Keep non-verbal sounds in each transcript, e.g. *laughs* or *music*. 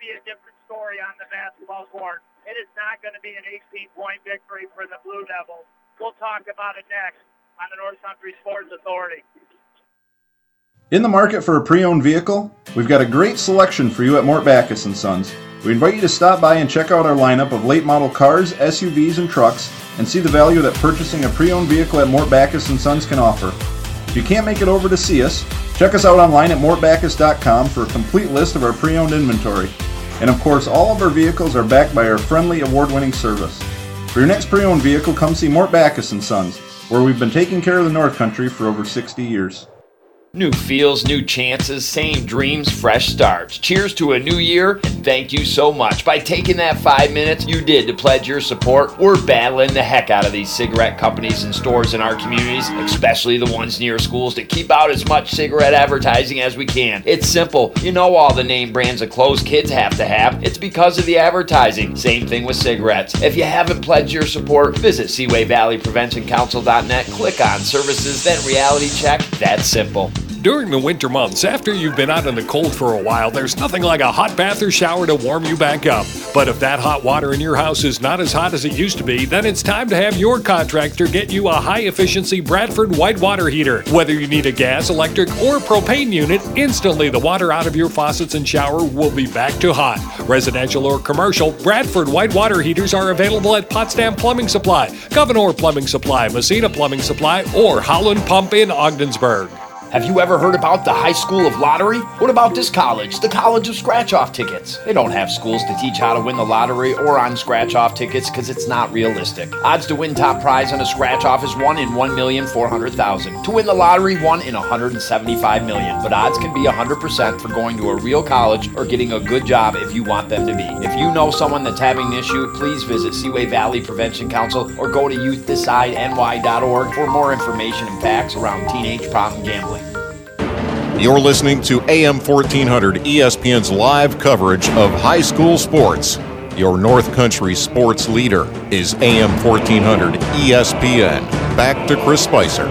be a different story on the basketball court. It is not going to be an 18-point victory for the Blue Devils. We'll talk about it next on the North Country Sports Authority. In the market for a pre-owned vehicle? We've got a great selection for you at Mort Backus & Sons. We invite you to stop by and check out our lineup of late model cars, SUVs, and trucks and see the value that purchasing a pre-owned vehicle at Mort Backus & Sons can offer. If you can't make it over to see us, check us out online at mortbackus.com for a complete list of our pre-owned inventory. And of course, all of our vehicles are backed by our friendly award-winning service. For your next pre-owned vehicle, come see Mort Backus & Sons, where we've been taking care of the North Country for over 60 years. New feels, new chances, same dreams, fresh starts. Cheers to a new year, and thank you so much. By taking that five minutes you did to pledge your support, we're battling the heck out of these cigarette companies and stores in our communities, especially the ones near schools, to keep out as much cigarette advertising as we can. It's simple. You know all the name brands of clothes kids have to have. It's because of the advertising. Same thing with cigarettes. If you haven't pledged your support, visit Seaway Valley Prevention Council.net, click on services, then reality check. That's simple. During the winter months, after you've been out in the cold for a while, there's nothing like a hot bath or shower to warm you back up. But if that hot water in your house is not as hot as it used to be, then it's time to have your contractor get you a high efficiency Bradford white water heater. Whether you need a gas, electric, or propane unit, instantly the water out of your faucets and shower will be back to hot. Residential or commercial, Bradford white water heaters are available at Potsdam Plumbing Supply, Gouverneur Plumbing Supply, Massena Plumbing Supply, or Howland Pump in Ogdensburg. Have you ever heard about the High School of Lottery? What about this college, the College of Scratch Off Tickets? They don't have schools to teach how to win the lottery or on scratch off tickets because it's not realistic. Odds to win top prize on a scratch off is 1 in 1,400,000. To win the lottery, 1 in 175 million. But odds can be 100% for going to a real college or getting a good job if you want them to be. If you know someone that's having an issue, please visit Seaway Valley Prevention Council or go to youthdecideNY.org for more information and facts around teenage problem gambling. You're listening to AM 1400 ESPN's live coverage of high school sports. Your North Country sports leader is AM 1400 ESPN. Back to Chris Spicer.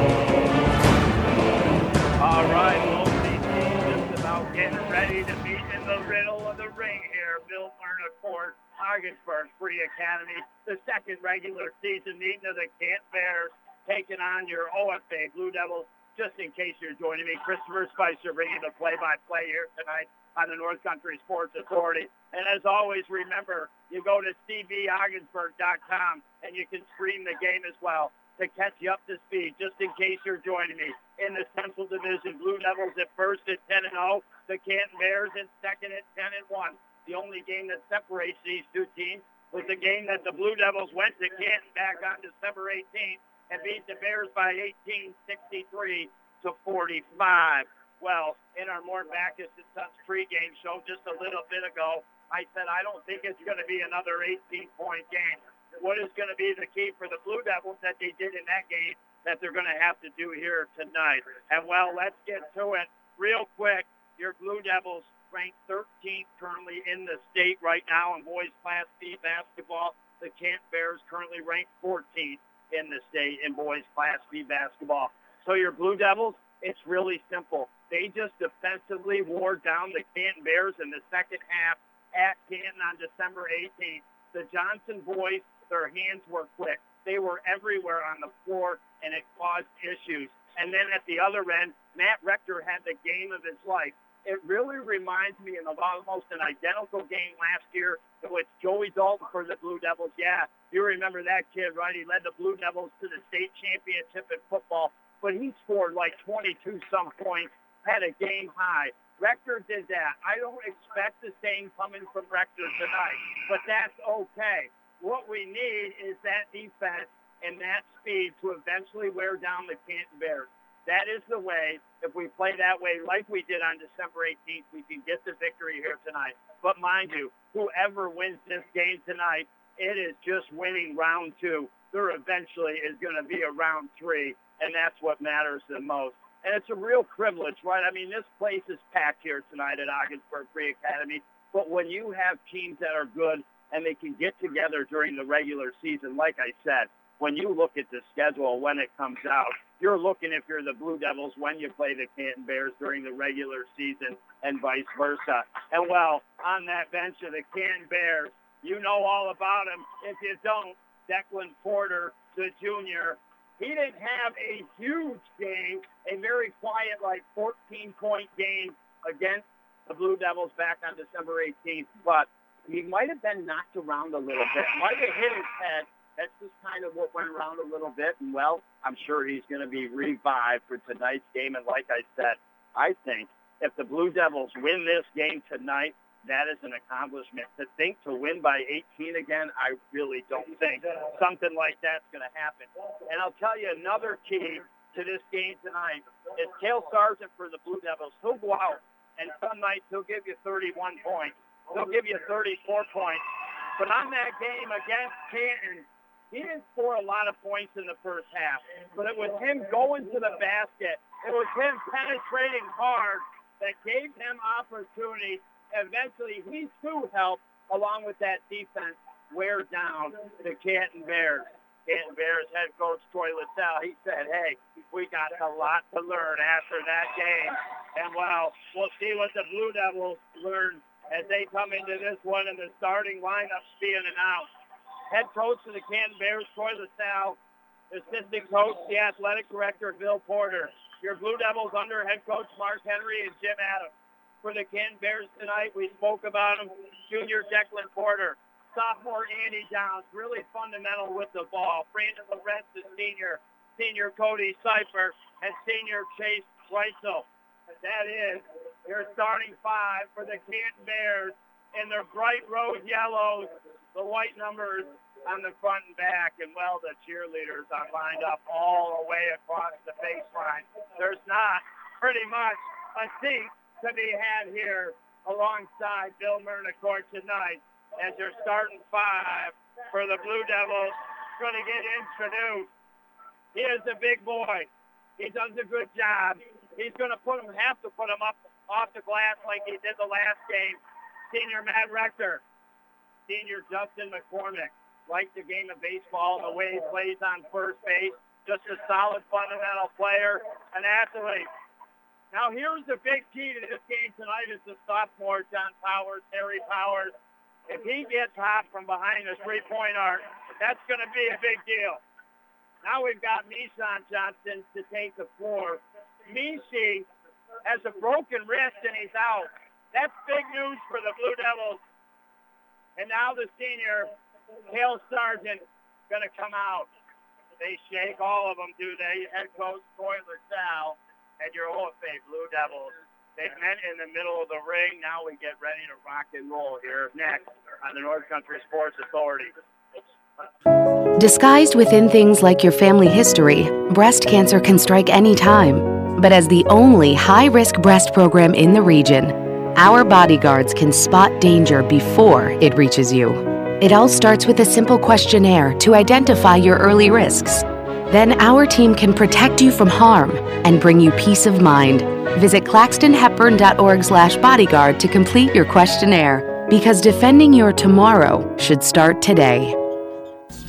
All right, teams just about getting ready to meet in the middle of the ring here. Bill Myrna Court, Ogdensburg Free Academy, the second regular season meeting of the Canton Bears taking on your OFA Blue Devils just in case you're joining me, Christopher Spicer bringing the play-by-play here tonight on the North Country Sports Authority. And as always, remember, you go to cbogdensburg.com and you can stream the game as well to catch you up to speed, just in case you're joining me. In the Central Division, Blue Devils at first at 10 and 0, the Canton Bears in second at 10 and 1. The only game that separates these two teams was the game that the Blue Devils went to Canton back on December 18th and beat the Bears by 18, 63 to 45. Well, in our Mort Backus and Sons pregame show just a little bit ago, I said I don't think it's going to be another 18-point game. What is going to be the key for the Blue Devils that they did in that game that they're going to have to do here tonight? And well, let's get to it real quick. Your Blue Devils ranked 13th currently in the state right now in boys Class B basketball. The Canton Bears currently ranked 14th in the state in boys Class B basketball. So your Blue Devils, it's really simple. They just defensively wore down the Canton Bears in the second half at Canton on December 18th. The Johnson boys, their hands were quick. They were everywhere on the floor, and it caused issues. And then at the other end, Matt Rector had the game of his life. It really reminds me of almost an identical game last year with Joey Dalton for the Blue Devils. Yeah, you remember that kid, right? He led the Blue Devils to the state championship in football, but he scored like 22 some points, had a game high. Rector did that. I don't expect the same coming from Rector tonight, but that's okay. What we need is that defense and that speed to eventually wear down the Canton Bears. That is the way. If we play that way like we did on December 18th, we can get the victory here tonight. But mind you, whoever wins this game tonight, it is just winning round two. There eventually is going to be a round three, and that's what matters the most. And it's a real privilege, right? I mean, this place is packed here tonight at Ogdensburg Free Academy. But when you have teams that are good and they can get together during the regular season, like I said, when you look at the schedule when it comes out, you're looking if you're the Blue Devils when you play the Canton Bears during the regular season and vice versa. And well, on that bench of the Canton Bears, you know all about him. If you don't, Declan Porter, the junior, he didn't have a huge game, a very quiet, like 14-point game against the Blue Devils back on December 18th, but he might have been knocked around a little bit, might have hit his head. That's just kind of what went around a little bit. And, well, I'm sure he's going to be revived for tonight's game. And like I said, I think if the Blue Devils win this game tonight, that is an accomplishment. To think to win by 18 again, I really don't think something like that's going to happen. And I'll tell you another key to this game tonight is Cale Sargent for the Blue Devils. He'll go out, and some nights he'll give you 31 points. He'll give you 34 points. But on that game against Canton, he didn't score a lot of points in the first half. But it was him going to the basket. It was him penetrating hard that gave him opportunity eventually he too helped, along with that defense, wear down the Canton Bears. Canton Bears head coach Troy LaSalle, he said, hey, we got a lot to learn after that game. And well, we'll see what the Blue Devils learn as they come into this one and the starting lineup being announced. Head coach of the Canton Bears, Troy LaSalle. Assistant coach, the athletic director, Bill Porter. Your Blue Devils under head coach Mark Henry and Jim Adams for the Canton Bears tonight. We spoke about him. Junior Declan Porter. Sophomore Andy Downs, really fundamental with the ball. Brandon Lorenz, senior. Senior Cody Cipher and senior Chase Weitzel. That is your starting five for the Canton Bears in their bright rose yellows, the white numbers on the front and back, and well, the cheerleaders are lined up all the way across the baseline. There's not pretty much a seat to be had here alongside Bill Murnicourt tonight as your starting five for the Blue Devils. Going to get introduced. He is a big boy. He does a good job. He's going to put him, have to put him up off the glass like he did the last game. Senior Matt Rector. Senior Justin McCormick. Like the game of baseball the way he plays on first base. Just a solid fundamental player, an athlete. Now here's the big key to this game tonight is the sophomore John Powers, Harry Powers. If he gets hot from behind the three-point arc, that's going to be a big deal. Now we've got Mishon Johnson to take the floor. Mishi has a broken wrist and he's out. That's big news for the Blue Devils. And now the senior, Cale Sargent, going to come out. They shake all of them, do they? Head coach Troy LaSalle and your OFA Blue Devils. They've met in the middle of the ring. Now we get ready to rock and roll here next on the North Country Sports Authority. Disguised within things like your family history, breast cancer can strike any time. But as the only high risk breast program in the region, our bodyguards can spot danger before it reaches you. It all starts with a simple questionnaire to identify your early risks. Then our team can protect you from harm and bring you peace of mind. Visit claxtonhepburn.org slash bodyguard to complete your questionnaire because defending your tomorrow should start today.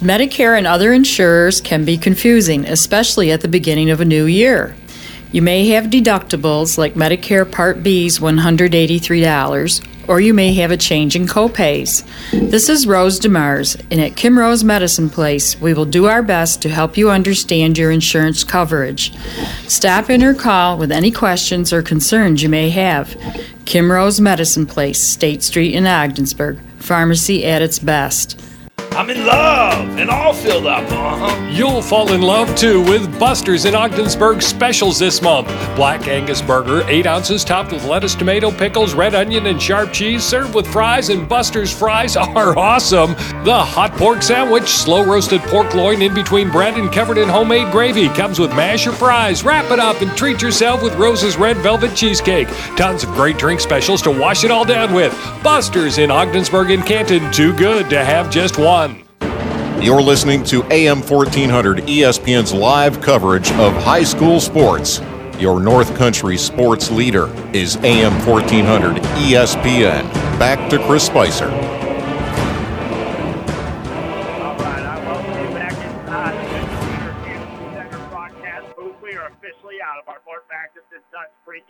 Medicare and other insurers can be confusing, especially at the beginning of a new year. You may have deductibles like Medicare Part B's $183 or you may have a change in copays. This is Rose DeMars, and at Kim Rose Medicine Place, we will do our best to help you understand your insurance coverage. Stop in or call with any questions or concerns you may have. Kim Rose Medicine Place, State Street in Ogdensburg, pharmacy at its best. I'm in love and all filled up. Uh-huh. You'll fall in love too with Buster's in Ogdensburg specials this month. Black Angus burger, 8 ounces, topped with lettuce, tomato, pickles, red onion, and sharp cheese, served with fries, and Buster's fries *laughs* are awesome. The hot pork sandwich, slow roasted pork loin in between bread and covered in homemade gravy, comes with mash or fries. Wrap it up and treat yourself with Rose's red velvet cheesecake. Tons of great drink specials to wash it all down with. Buster's in Ogdensburg and Canton, too good to have just one. You're listening to AM 1400 ESPN's live coverage of high school sports. Your North Country sports leader is AM 1400 ESPN. Back to Chris Spicer. All right, I back inside Center broadcast booth. We are officially out of our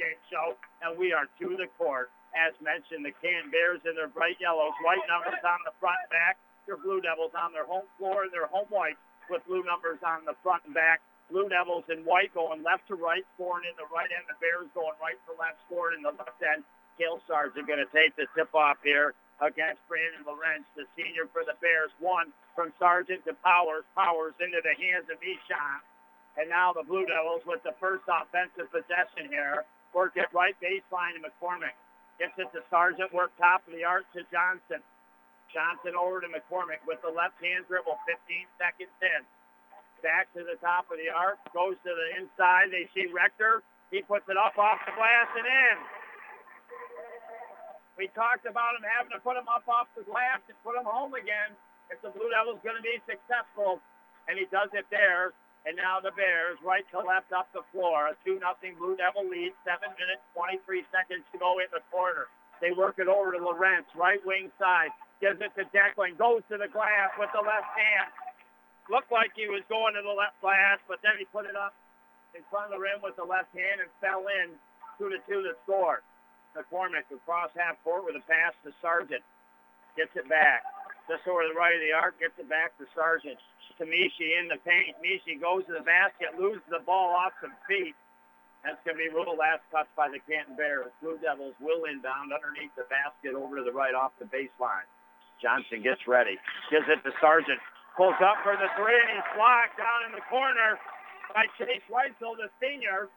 and show, and we are to the court. As mentioned, the Canton Bears in their bright yellows, white numbers on the front back. Blue Devils on their home floor, and their home white with blue numbers on the front and back. Blue Devils in white going left to right, scoring in the right end. The Bears going right to left, scoring in the left end. Kale Sargent going to take the tip off here against Brandon Lorenz, the senior for the Bears. One from Sargent to Powers. Powers into the hands of Eshon. And now the Blue Devils with the first offensive possession here. Work it right baseline to McCormick. Gets it to Sargent. Work top of the arc to Johnson. Johnson over to McCormick with the left hand dribble. 15 seconds in. Back to the top of the arc. Goes to the inside. They see Rector. He puts it up off the glass and in. We talked about him having to put him up off the glass and put him home again if the Blue Devils going to be successful. And he does it there. And now the Bears, right to left up the floor. A 2 nothing Blue Devil lead. 7 minutes, 23 seconds to go in the quarter. They work it over to Lorenz, right wing side. Gives it to Declan. Goes to the glass with the left hand. Looked like he was going to the left glass, but then he put it up in front of the rim with the left hand and fell in. 2 to 2 to score. McCormick across half court with a pass to Sargent. Gets it back. Just over the right of the arc, gets it back to Sargent. To Mishi in the paint. Mishi goes to the basket, loses the ball off some feet. That's going to be ruled last touch by the Canton Bears. Blue Devils will inbound underneath the basket over to the right off the baseline. Johnson gets ready. Gives it to Sargent. Pulls up for the three, blocked down in the corner by Chase Weitzel, the senior.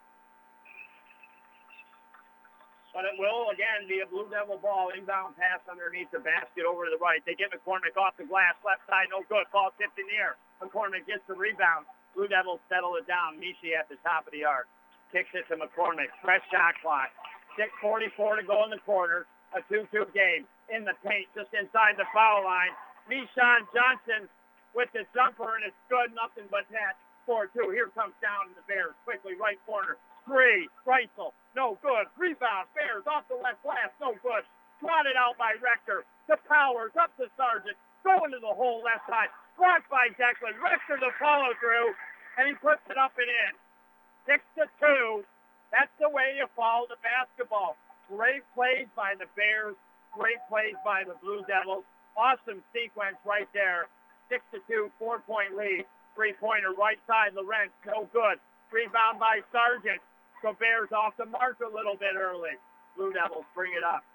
But it will, again, be a Blue Devil ball. Inbound pass underneath the basket over to the right. They get McCormick off the glass. Left side, no good. Ball tipped in the air. McCormick gets the rebound. Blue Devils settle it down. Mishi at the top of the arc. Kicks it to McCormick. Fresh shot clock. 6.44 to go in the quarter. A 2-2 game. In the paint, just inside the foul line. Mishon Johnson with the jumper, and it's good. Nothing but net. 4-2. Here comes down the Bears. Quickly, right corner. Three. Reitzel. No good. Rebound. Bears off the left glass. No good. Swatted out by Rector. The Powers up to Sargent. Going to the hole left side. Blocked by Declan. Rector the follow through. And he puts it up and in. Six to two. That's the way you follow the basketball. Great plays by the Bears. Great plays by the Blue Devils. Awesome sequence right there. Six to two. Four point lead. Three pointer right side. Lorenz. No good. Rebound by Sargent. So Bears off the mark a little bit early. Blue Devils bring it up.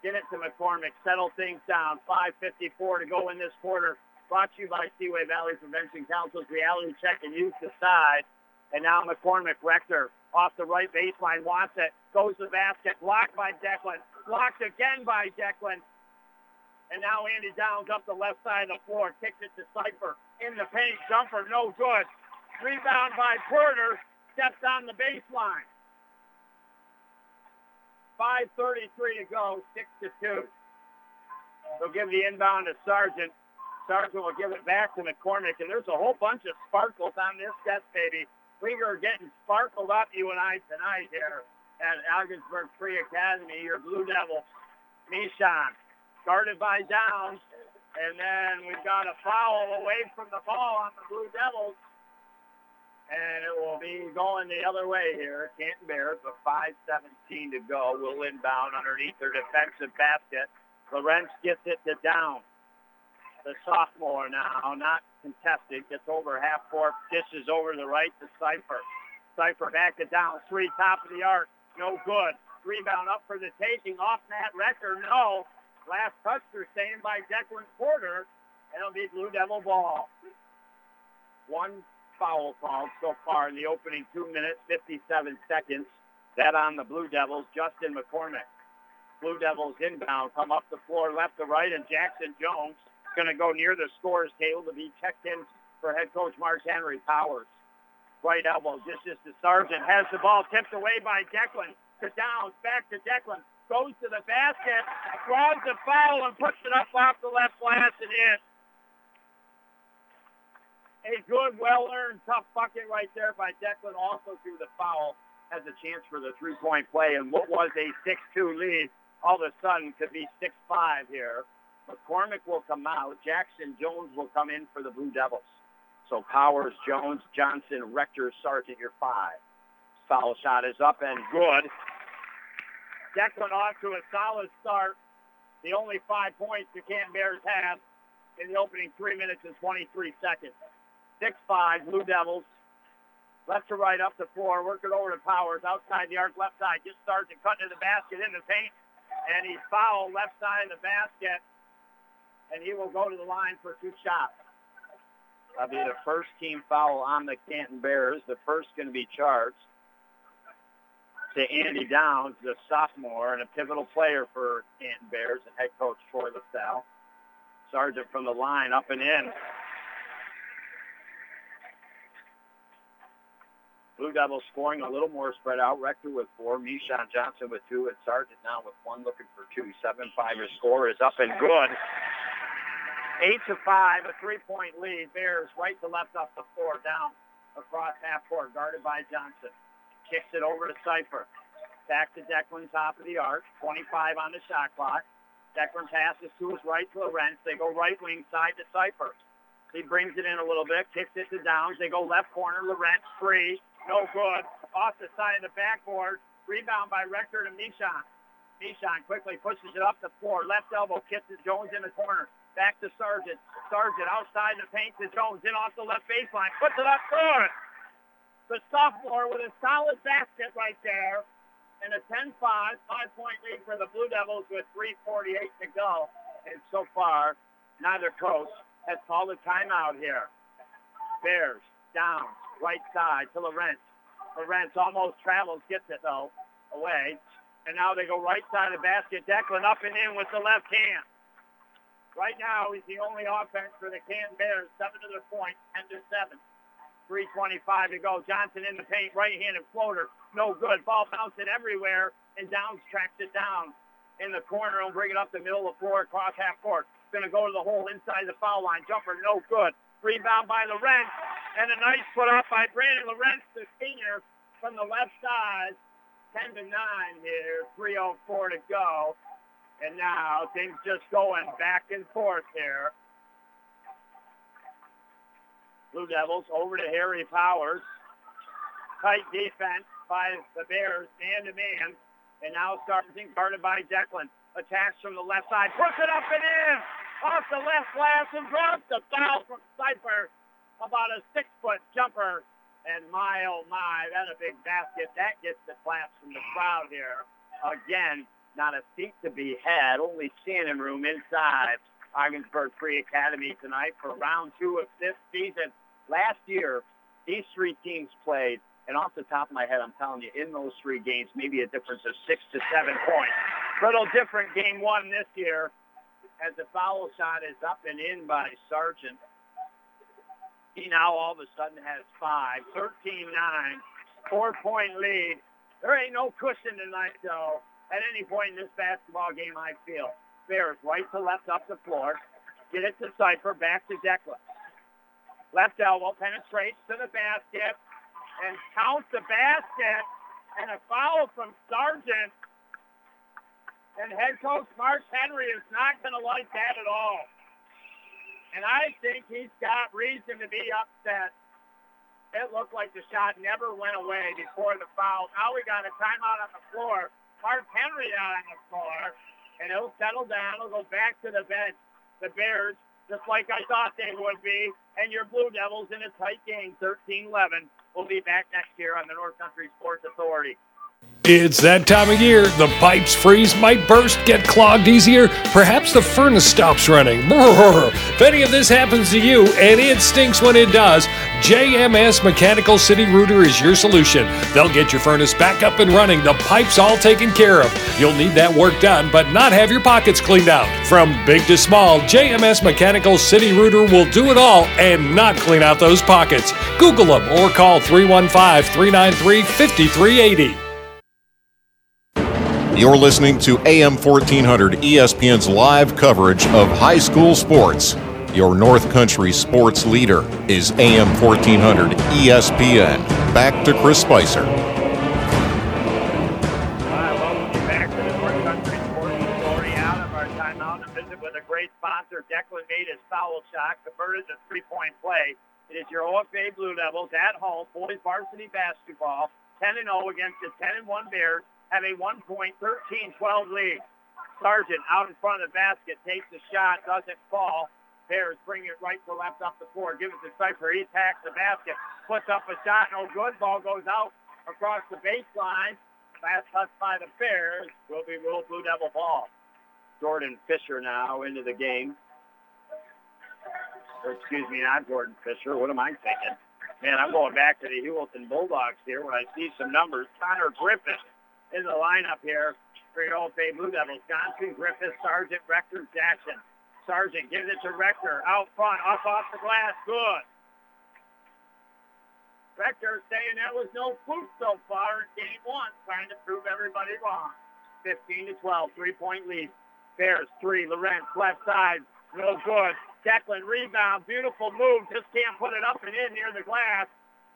Get it to McCormick. Settle things down. 5.54 to go in this quarter. Brought to you by Seaway Valley Prevention Council's reality check and youth decide. And now McCormick, Rector, off the right baseline, wants it. Goes to the basket. Blocked by Declan. Blocked again by Declan. And now Andy Downs up the left side of the floor. Kicks it to Cypher. In the paint. Jumper. No good. Rebound by Porter steps on the baseline. 5.33 to go, 6 to 2. They'll give the inbound to Sargent. Sargent will give it back to McCormick, and there's a whole bunch of sparkles on this set, baby. We are getting sparkled up, you and I, tonight here at Ogdensburg Free Academy, your Blue Devil, Mishon. Started by Downs, and then we've got a foul away from the ball on the Blue Devils and it will be going the other way here. Canton Bears with 5.17 to go will inbound underneath their defensive basket. Lorenz gets it to down. The sophomore now, not contested, gets over half court, dishes over the right to Cypher. Cypher back to down, three top of the arc, no good. Rebound up for the taking, off Matt Rector, no. Last touch, saying by Declan Porter, and it'll be Blue Devil ball. One foul called so far in the opening two minutes, 57 seconds. That on the Blue Devils, Justin McCormick. Blue Devils inbound, come up the floor left to right, and Jackson Jones going to go near the scores table to be checked in for head coach Mark Henry Powers. Right elbow, just as the Sargent has the ball tipped away by Declan to Downs, back to Declan, goes to the basket, draws the foul and puts it up off the left glass and in a good, well-earned, tough bucket right there by Declan. Also through the foul, has a chance for the three-point play. And what was a 6-2 lead, all of a sudden could be 6-5 here. McCormick will come out. Jackson Jones will come in for the Blue Devils. So Powers, Jones, Johnson, Rector, Sargent, your five. Foul shot is up and good. Declan off to a solid start. The only five points the Canton Bears have in the opening three minutes and 23 seconds. 6-5, Blue Devils. Left to right, up the floor, working over to Powers, outside the arc, left side, just starts and cutting to the basket in the paint, and he's fouled left side of the basket, and he will go to the line for two shots. That'll be the first team foul on the Canton Bears. The first going to be charged to Andy *laughs* Downs, the sophomore and a pivotal player for Canton Bears and head coach Troy LaSalle. Sargent from the line up and in. Blue Devils scoring a little more spread out. Rector with four, Mishon Johnson with two, and Sargent now with one looking for two. 7-5 your score is up and good. 8 to 5, a three-point lead. Bears right to left off the floor, down across half court, guarded by Johnson. Kicks it over to Cypher. Back to Declan, top of the arc. 25 on the shot clock. Declan passes to his right to Lorenz. They go right wing side to Cypher. He brings it in a little bit, kicks it to Downs. They go left corner. Lorenz free. No good. Off the side of the backboard. Rebound by Rector to Mishon. Mishon quickly pushes it up the floor. Left elbow kisses Jones in the corner. Back to Sargent. Sargent outside the paint to Jones. In off the left baseline. Puts it up good the sophomore with a solid basket right there and a 10-5, five-point lead for the Blue Devils with 3.48 to go. And so far, neither coach has called a timeout here. Bears down, right side to Lorenz. Lorenz almost travels, gets it though, away. And now they go right side of the basket. Declan up and in with the left hand. Right now, he's the only offense for the Canton Bears, seven to the point, 10 to seven. 3.25 to go. Johnson in the paint, right-handed floater. No good. Ball bouncing everywhere, and Downs tracks it down in the corner and bring it up the middle of the floor across half court. Going to go to the hole inside the foul line. Jumper, no good. Rebound by Lorenz, and a nice put up by Brandon Lorenz, the senior, from the left side. 10 to 9 here, 3.04 to go. And now things just going back and forth here. Blue Devils over to Harry Powers. Tight defense by the Bears, man to man. And now starting guarded by Declan. Attacks from the left side. Puts it up and in. Off the left glass and drops the foul from Cypher. About a six-foot jumper. And my, oh my, that a big basket. That gets the claps from the crowd here. Again, not a seat to be had. Only standing room inside Ogdensburg Free Academy tonight for round two of this season. Last year, these three teams played, and off the top of my head, I'm telling you, in those three games, maybe a difference of six to seven points. Little different game one this year as the foul shot is up and in by Sargent. He now all of a sudden has five, 13-9, four-point lead. There ain't no cushion tonight, though, at any point in this basketball game, I feel. Bears right to left up the floor. Get it to Cypher, back to Declan. Left elbow penetrates to the basket and counts the basket and a foul from Sargent. And head coach Mark Henry is not going to like that at all. And I think he's got reason to be upset. It looked like the shot never went away before the foul. Now we got a timeout on the floor. Mark Henry out on the floor. And he'll settle down. He'll go back to the bench. The Bears just like I thought they would be. And your Blue Devils in a tight game, 13-11. We'll be back next year on the North Country Sports Authority. It's that time of year. The pipes freeze, might burst, get clogged easier. Perhaps the furnace stops running. If any of this happens to you, and it stinks when it does, JMS Mechanical City Rooter is your solution. They'll get your furnace back up and running, the pipes all taken care of. You'll need that work done, but not have your pockets cleaned out. From big to small, JMS Mechanical City Rooter will do it all and not clean out those pockets. Google them or call 315 393 5380. You're listening to AM 1400 ESPN's live coverage of high school sports. Your North Country sports leader is AM 1400 ESPN. Back to Chris Spicer. Sponsor. Declan made his foul shot, converted to three-point play. It is your OFA Blue Devils at home, boys varsity basketball. 10 and 0 against the 10 and 1 Bears have a 1.13 12 lead. Sargent out in front of the basket takes the shot, doesn't fall. Bears bring it right to left up the floor. Give it to Cypher. He attacks the basket. Puts up a shot. No good. Ball goes out across the baseline. Last touch by the Bears will be ruled Blue Devil ball. Jordan Fisher now into the game. Or excuse me, not Jordan Fisher. What am I thinking? Man, I'm going back to the Heuvelton Bulldogs here when I see some numbers. Connor Griffith in the lineup here for your OFA Blue Devils. Johnson, Griffith, Sargent, Rector, Jackson. Sargent gives it to Rector out front, up off the glass. Good. Rector saying that was no fluke so far in game one, trying to prove everybody wrong. 15 to 12, three-point lead. Bears three. Lorenz left side, no good. Declan rebound, beautiful move, just can't put it up and in near the glass.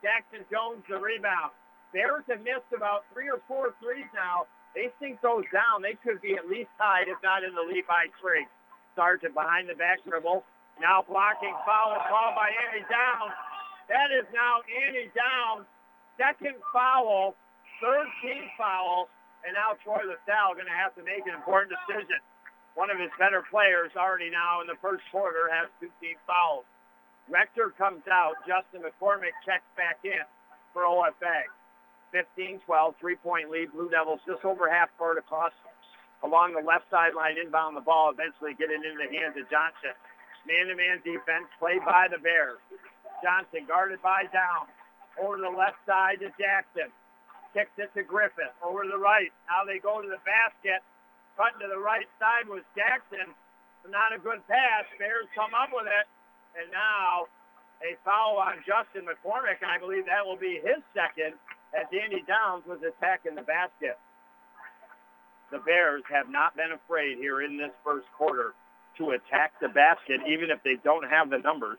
Jackson Jones the rebound. Bears have missed about three or four threes now. They sink those down. They could be at least tied, if not in the lead by three. Sargent behind the back dribble. Now blocking foul called by Andy Down. That is now Andy Down. Second foul, third team foul, and now Troy LaSalle going to have to make an important decision. One of his better players already now in the first quarter has two team fouls. Rector comes out. Justin McCormick checks back in for OFA. 15-12, three-point lead. Blue Devils just over half court across along the left sideline, inbound the ball, eventually getting into the hands of Johnson. Man-to-man defense played by the Bears. Johnson guarded by Down. Over the left side to Jackson. Kicks it to Griffith. Over to the right. Now they go to the basket. Cutting to the right side was Jackson. Not a good pass. Bears come up with it. And now a foul on Justin McCormick, I believe that will be his second as Andy Downs was attacking the basket. The Bears have not been afraid here in this first quarter to attack the basket, even if they don't have the numbers.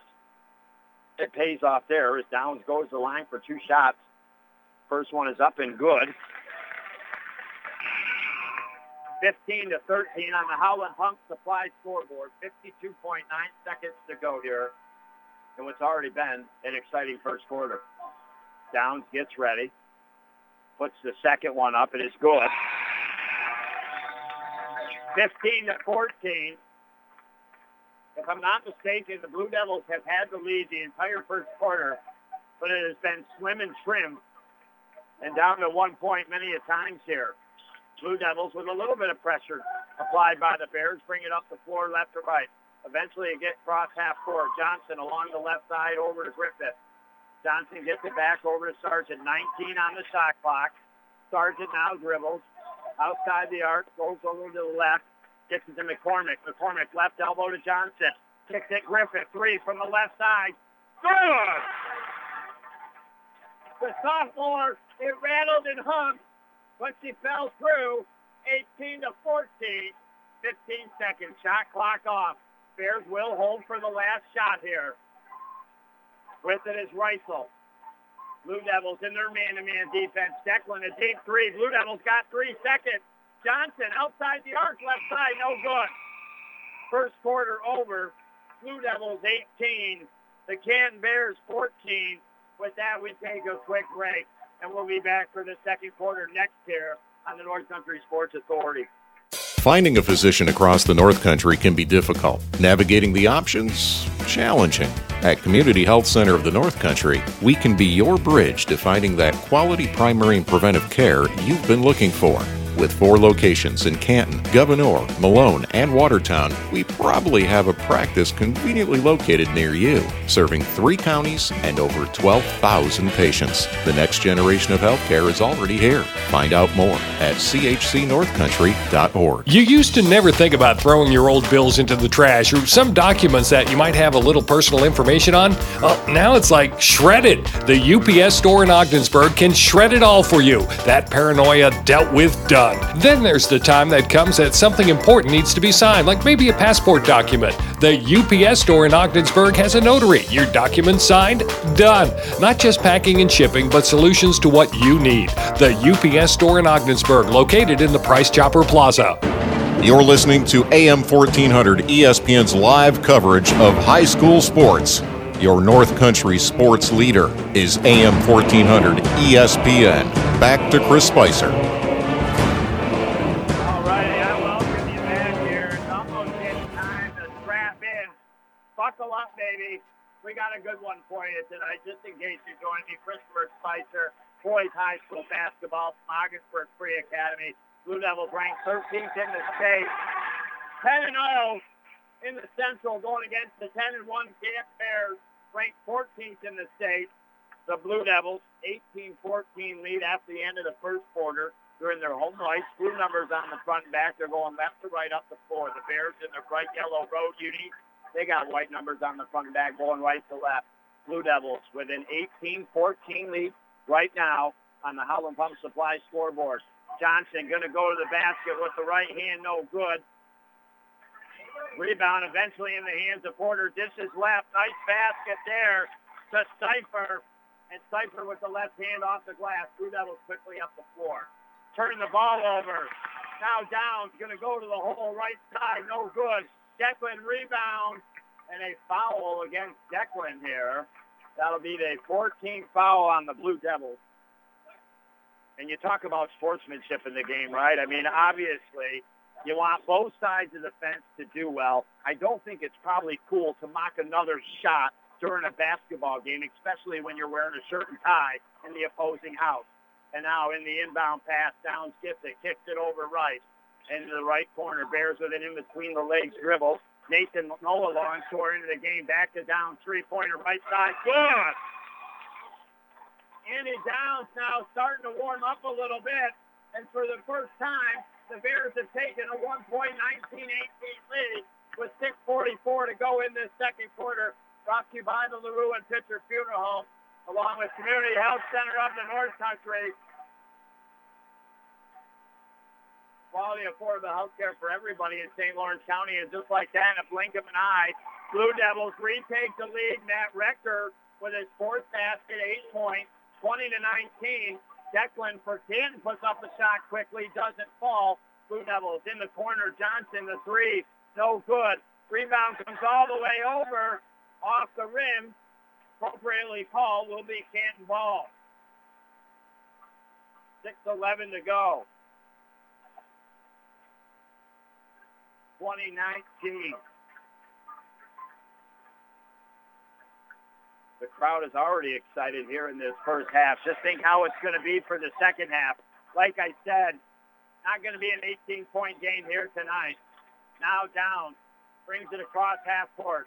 It pays off there as Downs goes the line for two shots. First one is up and good. 15 to 13 on the Howland Pump Supply scoreboard. 52.9 seconds to go here in what's already been an exciting first quarter. Downs gets ready, puts the second one up, and it's good. 15 to 14. If I'm not mistaken, the Blue Devils have had the lead the entire first quarter, but it has been slim and trim and down to one point many a times here. Blue Devils with a little bit of pressure applied by the Bears, bring it up the floor left or right. Eventually it gets cross half court. Johnson along the left side over to Griffith. Johnson gets it back over to Sargent. 19 on the shot clock. Sargent now dribbles outside the arc, goes over to the left, gets it to McCormick. McCormick left elbow to Johnson. Kicks it Griffith. Three from the left side. Good! The sophomore, it rattled and hung, but she fell through. 18 to 14. 15 seconds. Shot clock off. Bears will hold for the last shot here. With it is Reisel. Blue Devils in their man-to-man defense. Declan a deep three. Blue Devils got three seconds. Johnson outside the arc, left side, no good. First quarter over. Blue Devils 18. The Canton Bears 14. With that, we take a quick break, and we'll be back for the second quarter next year on the North Country Sports Authority. Finding a physician across the North Country can be difficult. Navigating the options, challenging. At Community Health Center of the North Country, we can be your bridge to finding that quality primary and preventive care you've been looking for. With four locations in Canton, Gouverneur, Malone, and Watertown, we probably have a practice conveniently located near you, serving three counties and over 12,000 patients. The next generation of healthcare is already here. Find out more at chcnorthcountry.org. You used to never think about throwing your old bills into the trash or some documents that you might have a little personal information on. Well, now it's like shredded. The UPS store in Ogdensburg can shred it all for you. That paranoia dealt with done. Then there's the time that comes that something important needs to be signed, like maybe a passport document. The UPS store in Ogdensburg has a notary. Your document signed? Done. Not just packing and shipping, but solutions to what you need. The UPS store in Ogdensburg, located in the Price Chopper Plaza. You're listening to AM 1400 ESPN's live coverage of high school sports. Your North Country sports leader is AM 1400 ESPN. back to Chris Spicer. We got a good one for you tonight, just in case you join me. Christopher Spicer, boys high school basketball from Ogdensburg Free Academy. Blue Devils ranked 13th in the state. 10 and 0 in the Central going against the 10 and 1 Canton Bears, ranked 14th in the state. The Blue Devils 18-14 lead after the end of the first quarter during their home ice. Blue numbers on the front and back. They're going left to right up the floor. The Bears in their bright yellow road unis. They got white numbers on the front and back going right to left. Blue Devils with an 18-14 lead right now on the Howland Pump Supply scoreboard. Johnson going to go to the basket with the right hand, no good. Rebound eventually in the hands of Porter. Dishes left. Nice basket there to Cipher and Cipher with the left hand off the glass. Blue Devils quickly up the floor. Turn the ball over. Now Downs going to go to the hole right side. No good. Declan rebound and a foul against Declan here. That'll be the 14th foul on the Blue Devils. And you talk about sportsmanship in the game, right? I mean, obviously, you want both sides of the fence to do well. I don't think it's probably cool to mock another shot during a basketball game, especially when you're wearing a shirt and tie in the opposing house. And now in the inbound pass, Downs gets it, kicks it over right into the right corner. Bears with it in between the legs dribble. Nathan Noah Longshore into the game. Back to down three-pointer right side. Good. Andy Downs now starting to warm up a little bit. And for the first time, the Bears have taken a 1.1918 lead with 6.44 to go in this second quarter brought to you by the LaRue and Pitcher Funeral Home, along with Community Health Center of the North Country. Quality affordable health care for everybody in St. Lawrence County. And just like that, in a blink of an eye, Blue Devils retake the lead. Matt Rector with his fourth basket, eight points, 20 to 19. Declan 10 puts up a shot quickly, doesn't fall. Blue Devils in the corner. Johnson, the three, no good. Rebound comes all the way over off the rim, appropriately called, will be Canton ball. 6.11 to go. 2019. The crowd is already excited here in this first half. Just think how it's going to be for the second half. Like I said, not going to be an 18-point game here tonight. Now down. Brings it across half court.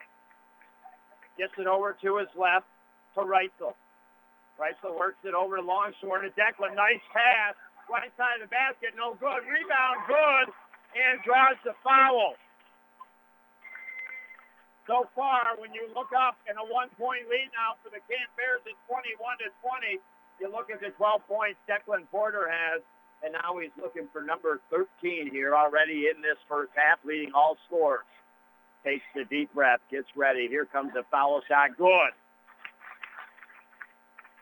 Gets it over to his left to Reitzel. Reitzel works it over to Longshore to Declan. Nice pass. Right side of the basket. No good. Rebound good. And draws the foul. So far, when you look up in a one-point lead now for the Canton Bears at 21 to 20, you look at the 12 points Declan Porter has, and now he's looking for number 13 here already in this first half, leading all scores takes the deep breath, gets ready. Here comes a foul shot. Good.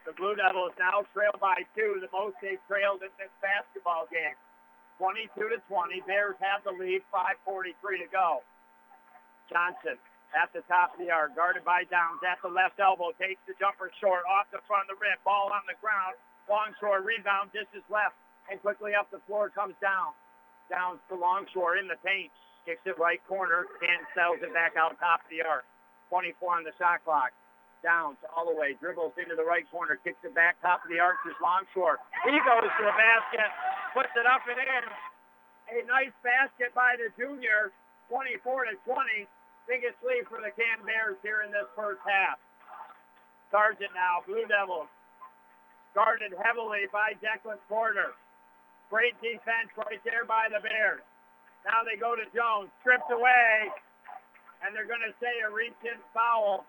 The Blue Devils now trail by two, the most they've trailed in this basketball game. 22 to 20. Bears have the lead. 5:43 to go. Johnson at the top of the yard, guarded by Downs at the left elbow, takes the jumper short off the front of the rim. Ball on the ground. Longshore rebound, dishes left, and quickly up the floor comes down. Downs to Longshore in the paint. Kicks it right corner. Canton sells it back out top of the arc. 24 on the shot clock. Downs all the way. Dribbles into the right corner. Kicks it back top of the arc. There's Longshore. He goes to the basket. Puts it up and in. A nice basket by the junior. 24 to 20. Biggest lead for the Canton Bears here in this first half. Sargent now. Blue Devils. Guarded heavily by Declan Porter. Great defense right there by the Bears. Now they go to Jones, stripped away, and they're going to say a reach-in foul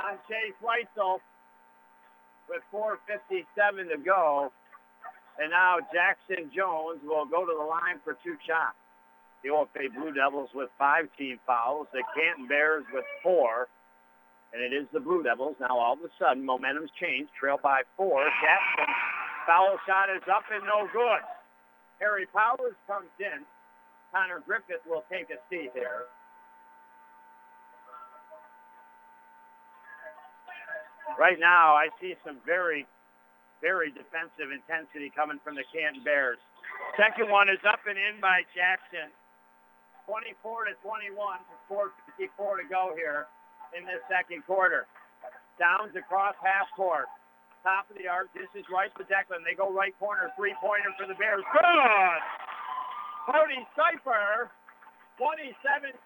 on Chase Weitzel with 4.57 to go. And now Jackson Jones will go to the line for two shots. The OFA Blue Devils with five team fouls. The Canton Bears with four. And it is the Blue Devils. Now all of a sudden, momentum's changed. Trail by four. Jackson foul shot is up and no good. Harry Powers comes in. Connor Griffith will take a seat here. Right now, I see some very very defensive intensity coming from the Canton Bears. Second one is up and in by Jackson. 24 to 21, 454 to go here in this second quarter. Downs across half court. Top of the arc. This is right to Declan. They go right corner. Three-pointer for the Bears. Good! Cody Cipher, 27-21.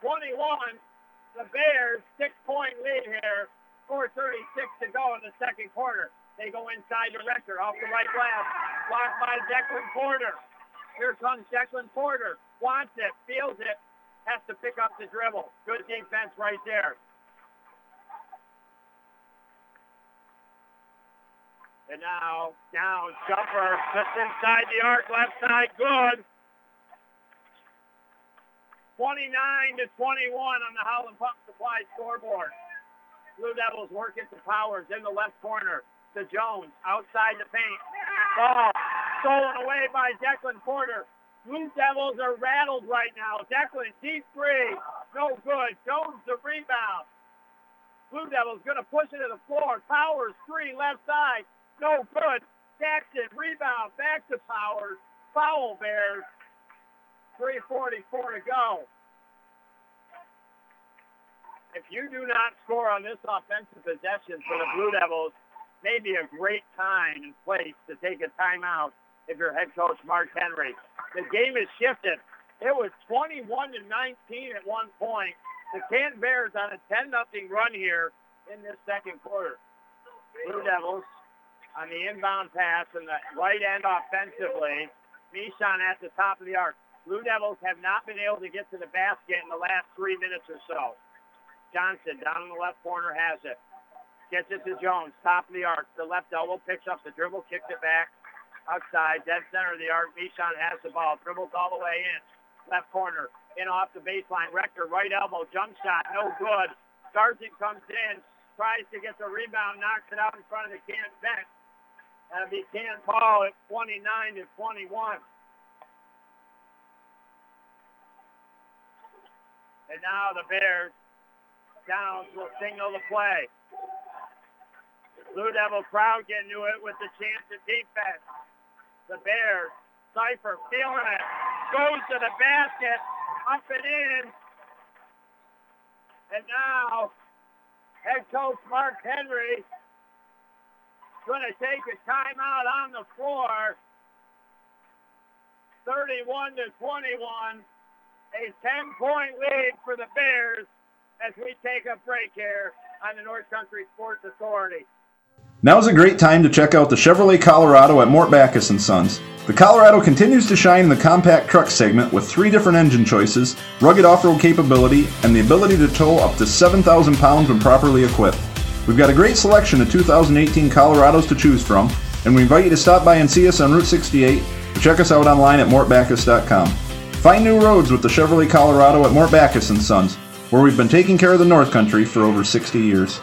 The Bears, six-point lead here. 4.36 to go in the second quarter. They go inside the Rector off the right glass. Blocked by Declan Porter. Here comes Declan Porter. Wants it, feels it, has to pick up the dribble. Good defense right there. And now down jumper just inside the arc, left side, good. 29 to 21 on the Howland Pump Supply scoreboard. Blue Devils work it to Powers in the left corner to Jones outside the paint. Ball stolen away by Declan Porter. Blue Devils are rattled right now. Declan deep three, no good. Jones the rebound. Blue Devils going to push it to the floor. Powers three left side, no good. Jackson rebound back to Powers. Foul Bears. 3.44 to go. If you do not score on this offensive possession for the Blue Devils, maybe a great time and place to take a timeout if you're head coach Mark Henry. The game has shifted. It was 21 to 19 at one point. The Canton Bears on a 10 nothing run here in this second quarter. Blue Devils on the inbound pass and the right end offensively. Mishon at the top of the arc. Blue Devils have not been able to get to the basket in the last three minutes or so. Johnson down in the left corner has it. Gets it to Jones, top of the arc. The left elbow picks up the dribble, kicks it back outside, dead center of the arc. Mishon has the ball, dribbles all the way in. Left corner, in off the baseline. Rector, right elbow, jump shot, no good. Sargent comes in, tries to get the rebound, knocks it out in front of the can bench. That'll be Can Paul at 29 to 21. And now the Bears Downs will signal the play. Blue Devil crowd getting to it with the chance of defense. The Bears, Cipher feeling it, goes to the basket, up and in. And now head coach Mark Henry going to take a timeout on the floor. 31 to 21 a 10-point lead for the Bears as we take a break here on the North Country Sports Authority. Now is a great time to check out the Chevrolet Colorado at Mort Backus & Sons. The Colorado continues to shine in the compact truck segment with three different engine choices, rugged off-road capability, and the ability to tow up to 7,000 pounds when properly equipped. We've got a great selection of 2018 Colorados to choose from, and we invite you to stop by and see us on Route 68 or check us out online at mortbackus.com. Find new roads with the Chevrolet Colorado at Mort Backus & Sons, where we've been taking care of the North Country for over 60 years.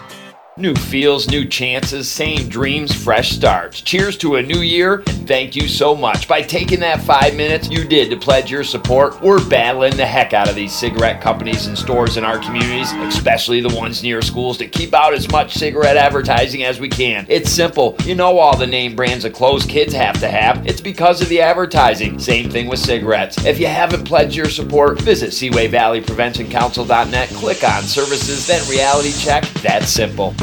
New feels, new chances, same dreams, fresh starts. Cheers to a new year, and thank you so much. By taking that five minutes you did to pledge your support, we're battling the heck out of these cigarette companies and stores in our communities, especially the ones near schools, to keep out as much cigarette advertising as we can. It's simple. You know all the name brands of clothes kids have to have. It's because of the advertising. Same thing with cigarettes. If you haven't pledged your support, visit Seaway Valley Prevention click on services, then reality check. That's simple.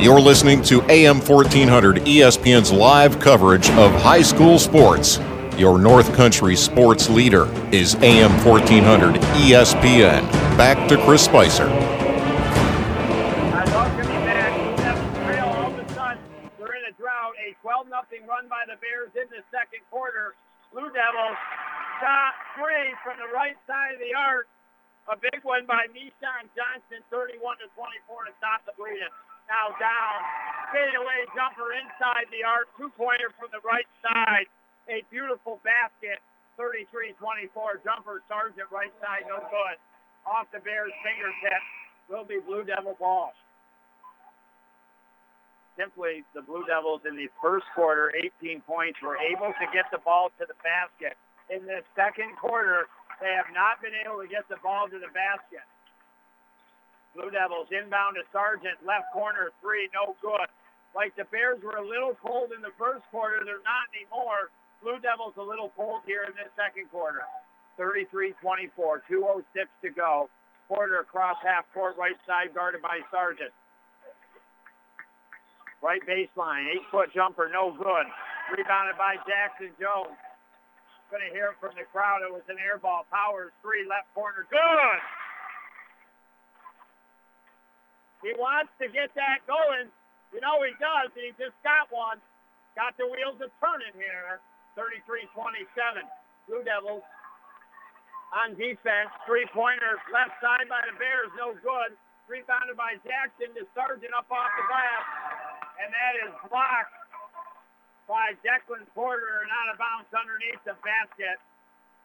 You're listening to AM 1400 ESPN's live coverage of high school sports. Your North Country sports leader is AM 1400 ESPN. Back to Chris Spicer. They're in a drought. A 12 nothing run by the Bears in the second quarter. Blue Devils shot three from the right side of the arc. A big one by Nishan Johnson, 31 to 24 to stop the bleeding. Now down, fadeaway jumper inside the arc, two-pointer from the right side. A beautiful basket, 33-24 jumper, Sargent right side, no good. Off the Bears' fingertip will be Blue Devil ball. Simply, the Blue Devils in the first quarter, 18 points, were able to get the ball to the basket. In the second quarter, they have not been able to get the ball to the basket. Blue Devils inbound to Sargent, left corner three, no good. like the Bears were a little cold in the first quarter. They're not anymore. Blue Devils a little cold here in this second quarter. 33-24, 2.06 to go. Porter across half court, right side, guarded by Sargent. Right baseline, eight-foot jumper, no good. Rebounded by Jackson Jones. Going to hear from the crowd. It was an air ball. Powers, three, left corner, good! He wants to get that going. You know he does, and he just got one. Got the wheels a turning here. 33-27. Blue Devils on defense. Three-pointer left side by the Bears, no good. Rebounded by Jackson to Sargent up off the glass. And that is blocked by Declan Porter and out of bounds underneath the basket.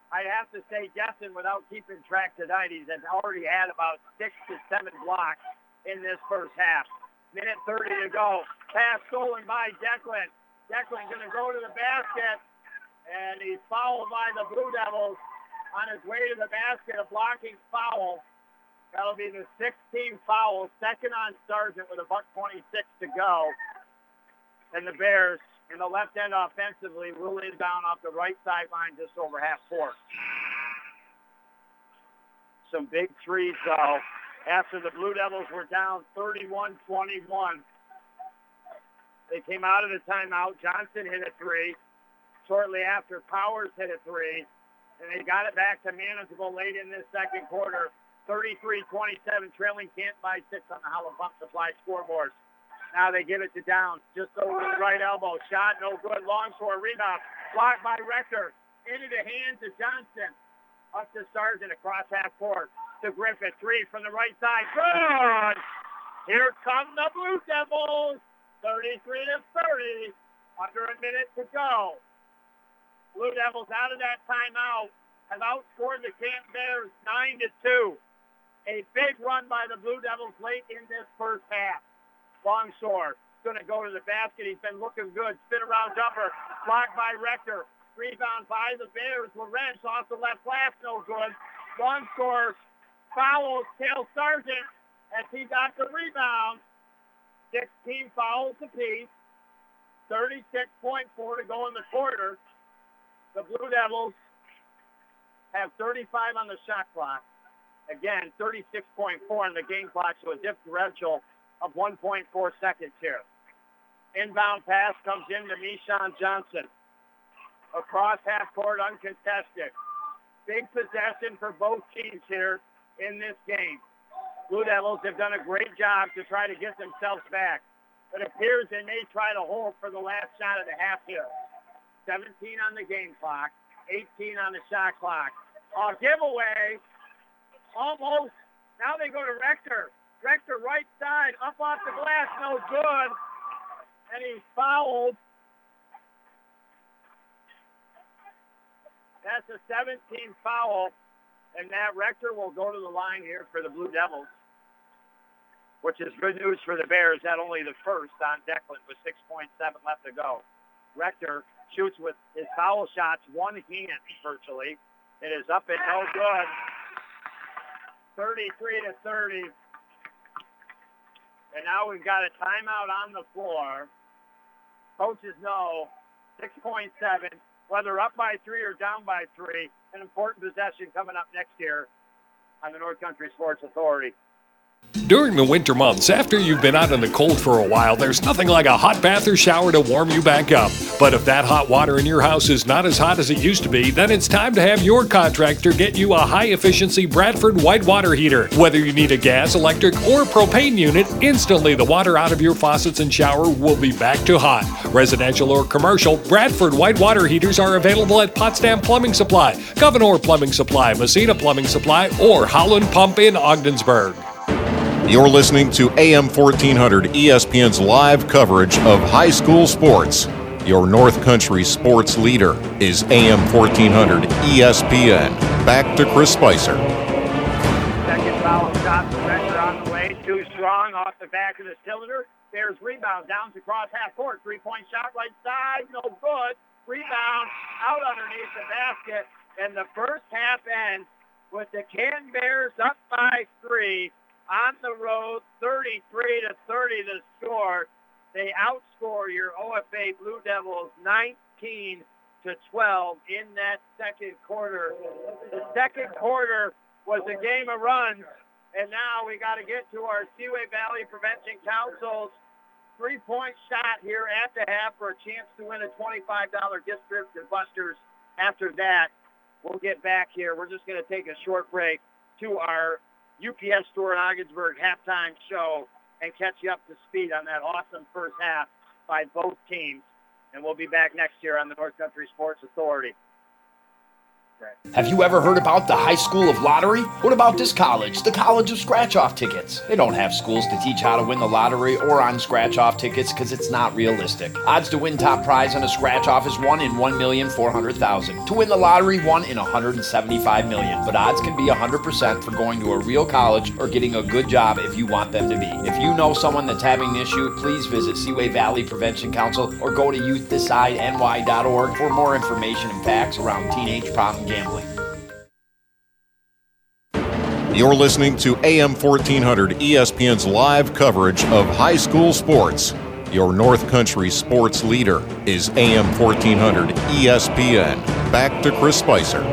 I have to say, Justin, without keeping track tonight, he's already had about six to seven blocks in this first half. Minute 30 to go. Pass stolen by Declan. Declan going to go to the basket, and he's fouled by the Blue Devils on his way to the basket. A blocking foul. That'll be the 16th foul, second on Sargent with a buck 26 to go. And the Bears in the left end offensively will inbound off the right sideline just over half court. Some big threes, though after the Blue Devils were down 31-21. They came out of the timeout. Johnson hit a three. Shortly after, Powers hit a three. And they got it back to manageable late in this second quarter. 33-27, trailing Kent by six on the Howland Pump Supply scoreboard. Now they give it to Downs, just over the right elbow. Shot, no good. Long for a rebound. Blocked by Rector. Into the hands of Johnson. Up to Sargent across half court to Griffith. Three from the right side. Good. Here come the Blue Devils. 33 to 30. Under a minute to go. Blue Devils out of that timeout have outscored the Camp Bears 9 to 2. A big run by the Blue Devils late in this first half. Longshore going to go to the basket. He's been looking good. Spin around jumper. Blocked by Rector. Rebound by the Bears. Lorenz off the left glass. No good. Longshore fouls Cale Sargent as he got the rebound. 16 fouls apiece. 36.4 to go in the quarter. The Blue Devils have 35 on the shot clock. Again, 36.4 on the game clock, so a differential of 1.4 seconds here. Inbound pass comes in to Mishon Johnson. Across half court, uncontested. Big possession for both teams here in this game. Blue Devils have done a great job to try to get themselves back. It appears they may try to hold for the last shot of the half here. 17 on the game clock, 18 on the shot clock. A giveaway, almost. Now they go to Rector. Rector right side, up off the glass, no good. And he's fouled. That's a 17 foul. And Matt Rector will go to the line here for the Blue Devils, which is good news for the Bears. At only the first on Declan with 6.7 left to go. Rector shoots with his foul shots one hand virtually. It is up and no good. 33 to 30. And now we've got a timeout on the floor. Coaches know 6.7, whether up by three or down by three, an important possession coming up next year on the North Country Sports Authority. During the winter months, after you've been out in the cold for a while, there's nothing like a hot bath or shower to warm you back up. But if that hot water in your house is not as hot as it used to be, then it's time to have your contractor get you a high efficiency Bradford white water heater. Whether you need a gas, electric, or propane unit, instantly the water out of your faucets and shower will be back to hot. Residential or commercial, Bradford white water heaters are available at Potsdam Plumbing Supply, Gouverneur Plumbing Supply, Massena Plumbing Supply, or Howland Pump in Ogdensburg. You're listening to AM 1400 ESPN's live coverage of high school sports. Your North Country sports leader is AM 1400 ESPN. Back to Chris Spicer. Second foul shot, pressure on the way. Too strong off the back of the cylinder. Bears rebound down to cross half court. Three-point shot right side. No good. Rebound out underneath the basket. And the first half ends with the Canton Bears up by three on the road, 33 to 30 the score. They outscore your OFA Blue Devils 19 to 12 in that second quarter. The second quarter was a game of runs, and now we got to get to our Seaway Valley Prevention Council's three-point shot here at the half for a chance to win a $25 gift trip to Buster's. After that, we'll get back here. We're just going to take a short break to our UPS store in Ogdensburg halftime show and catch you up to speed on that awesome first half by both teams. And we'll be back next year on the North Country Sports Authority. Have you ever heard about the High School of Lottery? What about this college, the College of Scratch Off Tickets? They don't have schools to teach how to win the lottery or on scratch off tickets because it's not realistic. Odds to win top prize on a scratch off is 1 in 1,400,000. To win the lottery, 1 in 175 million. But odds can be 100% for going to a real college or getting a good job if you want them to be. If you know someone that's having an issue, please visit Seaway Valley Prevention Council or go to youthdecideNY.org for more information and facts around teenage problem gambling. You're listening to AM 1400 ESPN's live coverage of high school sports. Your North Country sports leader is AM 1400 ESPN. Back to Chris Spicer.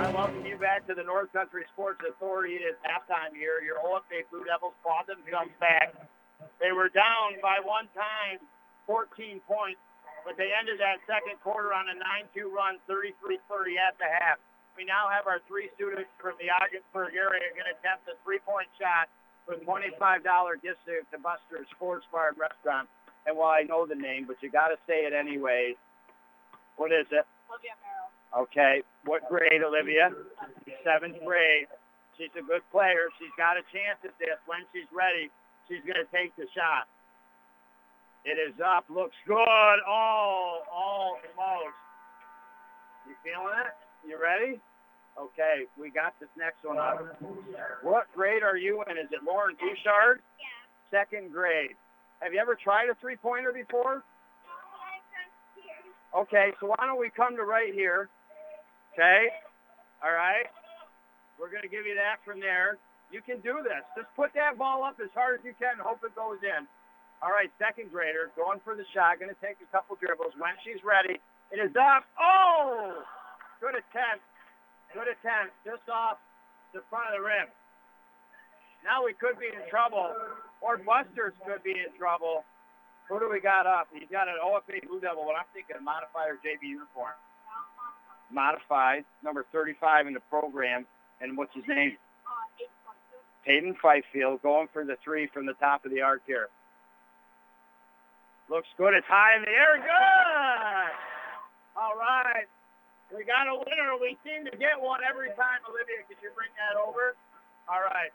I welcome you back to the North Country Sports Authority. It is halftime here. Your OFA Blue Devils fought them comes back. They were down by one time, 14 points, but they ended that second quarter on a 9-2 run, 33-30 at the half. We now have our three students from the Ogdensburg area going to attempt a three-point shot for $25 gift to to Buster's Sports Bar and Restaurant. And while I know the name, but you got to say it anyways. What is it? Olivia Merrill. Okay. What grade, Olivia? Seventh grade. She's a good player. She's got a chance at this. When she's ready, she's going to take the shot. It is up. Looks good. All, Oh, almost. You feeling it? You ready? Okay, we got this next one up. What grade are you in? Is it Lauren Bouchard? Yeah. Second grade. Have you ever tried a three-pointer before? Okay, so why don't we come to right here? Okay? All right? We're going to give you that from there. You can do this. Just put that ball up as hard as you can and hope it goes in. All right, second grader going for the shot. Going to take a couple dribbles. When she's ready, it is up. Oh! Good attempt. Good attempt. Just off the front of the rim. Now we could be in trouble. Or Busters could be in trouble. Who do we got up? He's got an OFA Blue Devil, but I'm thinking a modified JV uniform. Modified, number 35 in the program. And what's his name? Hayden Fifield going for the three from the top of the arc here. Looks good. It's high in the air. Good. All right. We got a winner. We seem to get one every time. Olivia, could you bring that over? All right.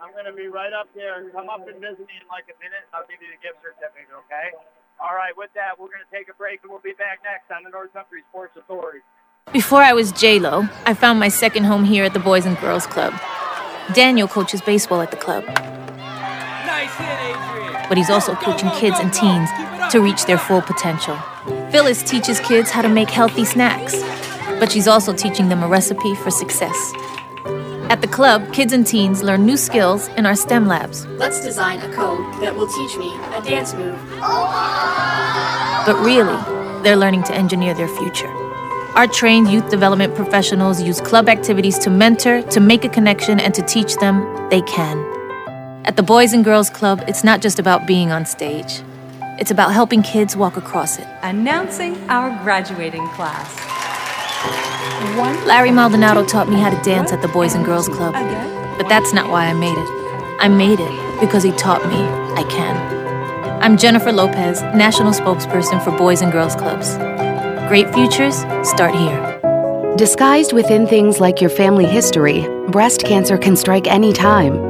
I'm going to be right up there. Come up and visit me in like a minute. I'll give you the gift certificate, okay? All right, with that, we're going to take a break and we'll be back next on the North Country Sports Authority. Before I was J-Lo, I found my second home here at the Boys and Girls Club. Daniel coaches baseball at the club. Nice hit, Adrian. But he's also coaching kids and teens to reach their full potential. Phyllis teaches kids how to make healthy snacks, but she's also teaching them a recipe for success. At the club, kids and teens learn new skills in our STEM labs. Let's design a code that will teach me a dance move. But really, they're learning to engineer their future. Our trained youth development professionals use club activities to mentor, to make a connection, and to teach them they can. At the Boys and Girls Club, it's not just about being on stage, it's about helping kids walk across it. Announcing our graduating class. One Larry Maldonado taught me how to dance at the Boys and Girls Club. But that's not why I made it. I made it because he taught me I can. I'm Jennifer Lopez, National Spokesperson for Boys and Girls Clubs. Great futures start here. Disguised within things like your family history, breast cancer can strike any time.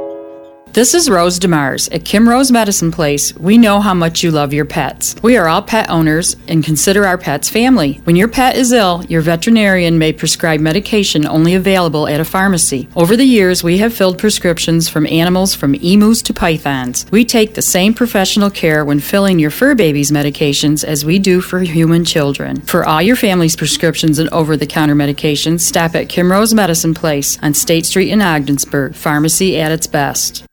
This is Rose DeMars. At Kim Rose Medicine Place, we know how much you love your pets. We are all pet owners and consider our pets family. When your pet is ill, your veterinarian may prescribe medication only available at a pharmacy. Over the years, we have filled prescriptions from animals from emus to pythons. We take the same professional care when filling your fur baby's medications as we do for human children. For all your family's prescriptions and over the counter medications, stop at Kim Rose Medicine Place on State Street in Ogdensburg. Pharmacy at its best.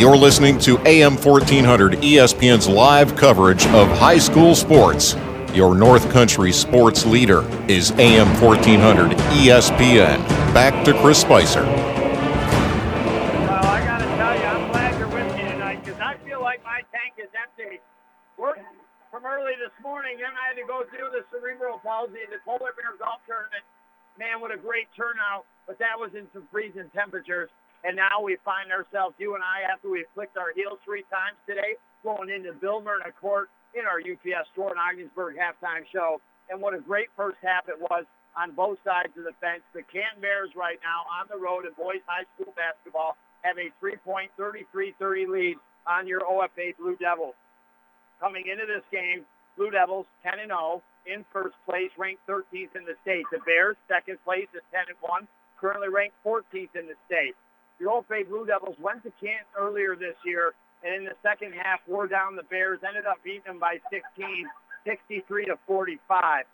You're listening to AM 1400 ESPN's live coverage of high school sports. Your North Country sports leader is AM 1400 ESPN. Back to Chris Spicer. Well, I got to tell you, I'm glad you're with me tonight because I feel like my tank is empty. From early this morning, then I had to go through the cerebral palsy, the polar bear golf tournament. Man, what a great turnout, but that was in some freezing temperatures. And now we find ourselves, you and I, after we've clicked our heels three times today, going into Bill Myrna Court in our UPS store in Ogdensburg halftime show. And what a great first half it was on both sides of the fence. The Canton Bears right now on the road in boys high school basketball have a three-point 33-30 lead on your OFA Blue Devils. Coming into this game, Blue Devils 10 and 0 in first place, ranked 13th in the state. The Bears second place is 10 and 1, currently ranked 14th in the state. The OFA Blue Devils went to Canton earlier this year, and in the second half wore down the Bears, ended up beating them by 16, 63 to 45.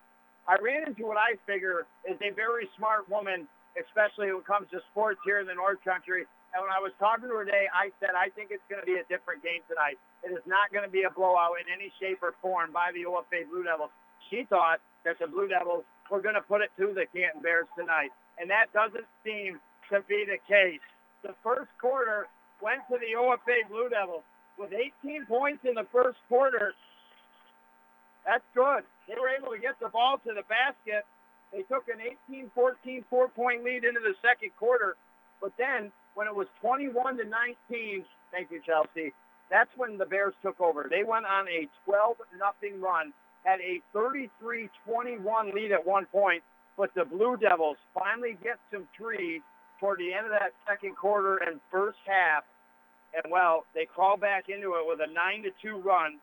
I ran into what I figure is a very smart woman, especially when it comes to sports here in the North Country. And when I was talking to her today, I said, I think it's going to be a different game tonight. It is not going to be a blowout in any shape or form by the OFA Blue Devils. She thought that the Blue Devils were going to put it to the Canton Bears tonight. And that doesn't seem to be the case the first quarter went to the OFA Blue Devils with 18 points in the first quarter. That's good. They were able to get the ball to the basket. They took an 18-14 four-point lead into the second quarter. But then when it was 21 to 19, thank you, Chelsea, that's when the Bears took over. They went on a 12 nothing run, had a 33-21 lead at one point, but the Blue Devils finally get some threes toward the end of that second quarter and first half. And well, they crawl back into it with a nine to two run,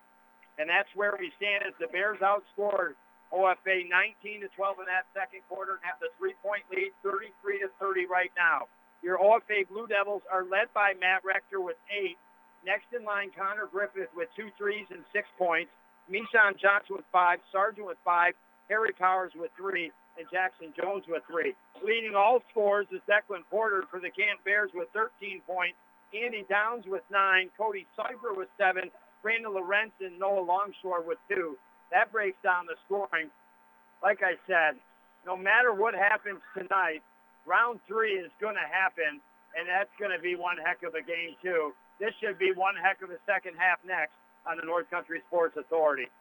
and that's where we stand as the Bears outscored OFA 19 to 12 in that second quarter and have the three-point lead, 33 to 30 right now. Your OFA Blue Devils are led by Matt Rector with eight. Next in line, Connor Griffith with two threes and six points. Mishan Johnson with five. Sargent with five. Harry Powers with three and Jackson Jones with three. Leading all scores is Declan Porter for the Camp Bears with 13 points. Andy Downs with nine. Cody Cipher with seven. Brandon Lorenz and Noah Longshore with two. That breaks down the scoring. Like I said, no matter what happens tonight, round three is going to happen, and that's going to be one heck of a game, too. This should be one heck of a second half next on the North Country Sports Authority.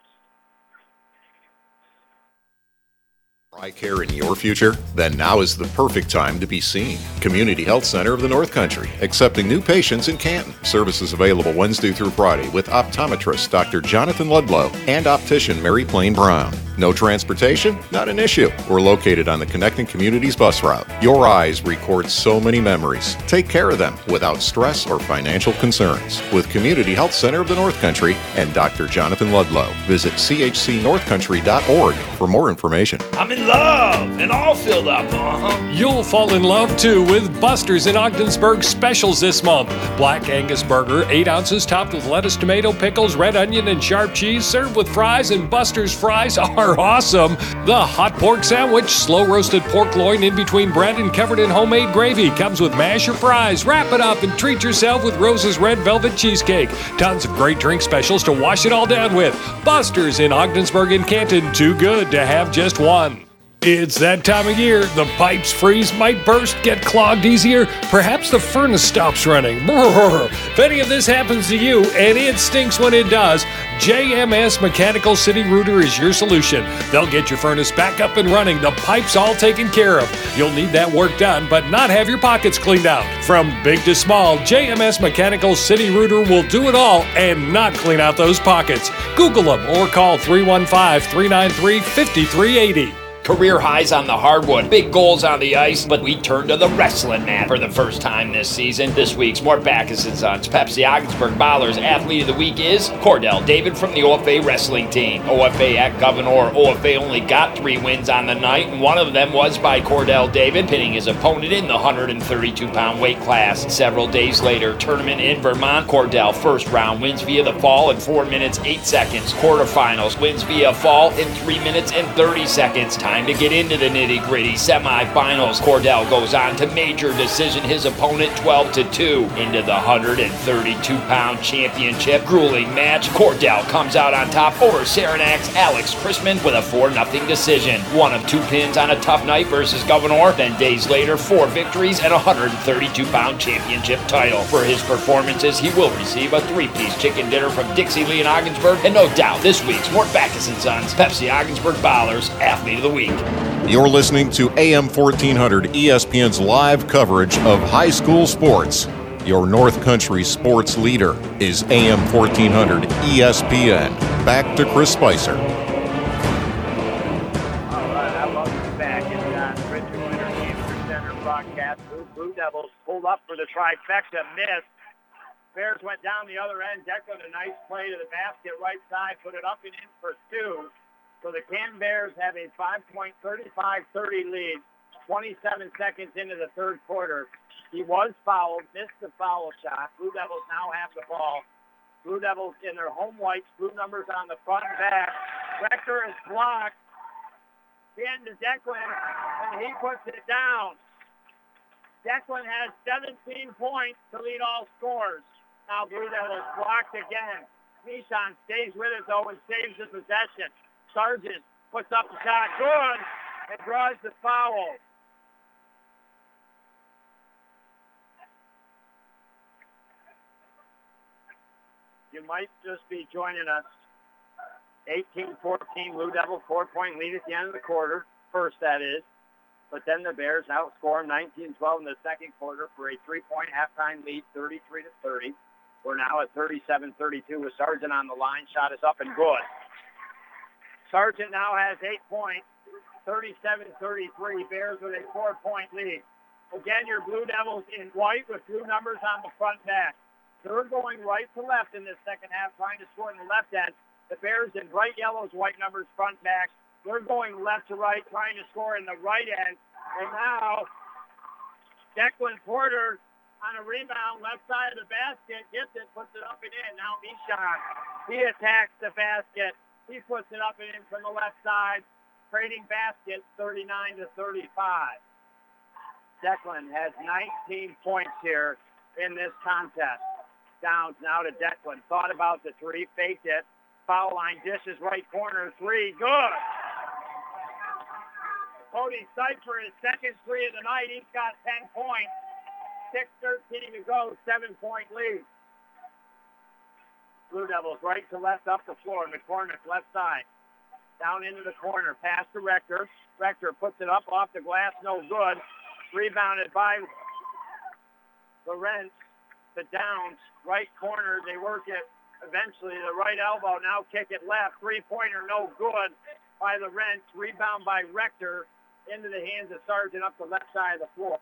Eye care in your future? Then now is the perfect time to be seen. Community Health Center of the North Country, accepting new patients in Canton. Services available Wednesday through Friday with optometrist Dr. Jonathan Ludlow and optician Mary Plain Brown. No transportation? Not an issue. We're located on the Connecting Communities bus route. Your eyes record so many memories. Take care of them without stress or financial concerns. With Community Health Center of the North Country and Dr. Jonathan Ludlow. Visit chcnorthcountry.org for more information. I'm in love and all filled up. Uh-huh. You'll fall in love too with Buster's in Ogdensburg specials this month. Black Angus burger, 8 ounces topped with lettuce, tomato, pickles, red onion, and sharp cheese, served with fries, and Buster's fries *laughs* are awesome. The hot pork sandwich, slow roasted pork loin in between bread and covered in homemade gravy, comes with mash or fries. Wrap it up and treat yourself with Rose's red velvet cheesecake. Tons of great drink specials to wash it all down with. Buster's in Ogdensburg and Canton, too good to have just one. It's that time of year. The pipes freeze, might burst, get clogged easier. Perhaps the furnace stops running. *laughs* If any of this happens to you, and it stinks when it does, JMS Mechanical City Rooter is your solution. They'll get your furnace back up and running, the pipes all taken care of. You'll need that work done, but not have your pockets cleaned out. From big to small, JMS Mechanical City Rooter will do it all and not clean out those pockets. Google them or call 315 393 5380. Career highs on the hardwood, big goals on the ice, but we turn to the wrestling mat for the first time this season. This week's Mort Backus and Sons Pepsi Ogdensburg Ballers Athlete of the Week is Cordell David from the OFA wrestling team. OFA at Gouverneur. OFA only got three wins on the night, and one of them was by Cordell David, pinning his opponent in the 132 pound weight class. Several days later, tournament in Vermont, Cordell first round wins via the fall in 4 minutes 8 seconds. Quarterfinals wins via fall in 3 minutes and 30 seconds. Time to get into the nitty gritty. Semifinals, Cordell goes on to major decision his opponent 12 to 2 into the 132 pound championship. Grueling match. Cordell comes out on top over Saranac's Alex Chrisman with a 4 0 decision. One of two pins on a tough night versus Gouverneur. Then days later, four victories and a 132 pound championship title. For his performances, he will receive a three piece chicken dinner from Dixie Lee in Ogdensburg. And no doubt, this week's Mort Backus and Sons Pepsi Ogdensburg Ballers Athlete of the Week. You're listening to AM 1400 ESPN's live coverage of high school sports. Your North Country sports leader is AM 1400 ESPN. Back to Chris Spicer. All right, I'm about back. It's uh Richard Winter Cancer Center broadcast. Blue Devils pulled up for the trifecta, missed. Bears went down the other end. Declan a nice play to the basket, right side, put it up and in for two. So the Canton Bears have a 5.35-30 lead, 27 seconds into the third quarter. He was fouled, missed the foul shot. Blue Devils now have the ball. Blue Devils in their home whites, blue numbers on the front and back. Rector is blocked. In to Declan, and he puts it down. Declan has 17 points to lead all scores. Now Blue Devils blocked again. Nishan stays with it though and saves the possession. Sargent puts up the shot. Good. And draws the foul. You might just be joining us 18-14, Blue Devil four-point lead at the end of the quarter. First, that is. But then the Bears outscore them 19-12 in the second quarter for a three-point halftime lead, 33 to 30. We're now at 37-32 with Sargent on the line. Shot is up and good. Sargent now has eight points, 37-33. Bears with a four-point lead. Again, your Blue Devils in white with blue numbers on the front back. They're going right to left in this second half, trying to score in the left end. The Bears in bright yellows, white numbers, front back. They're going left to right, trying to score in the right end. And now Declan Porter on a rebound, left side of the basket, gets it, puts it up and in. Now Mishon, he attacks the basket. He puts it up and in from the left side, trading baskets 39 to 35. Declan has 19 points here in this contest. Downs now to Declan. Thought about the three, faked it. Foul line dishes right corner three. Good. Cody Cypher, his second three of the night. He's got 10 points. 6.13 to go, seven-point lead. Blue Devils right to left up the floor. McCormick left side. Down into the corner. Pass to Rector. Rector puts it up off the glass. No good. Rebounded by Lorenz. The Downs. Right corner. They work it eventually. The right elbow. Now kick it left. Three-pointer. No good by Lorenz. Rebound by Rector into the hands of Sargent up the left side of the floor.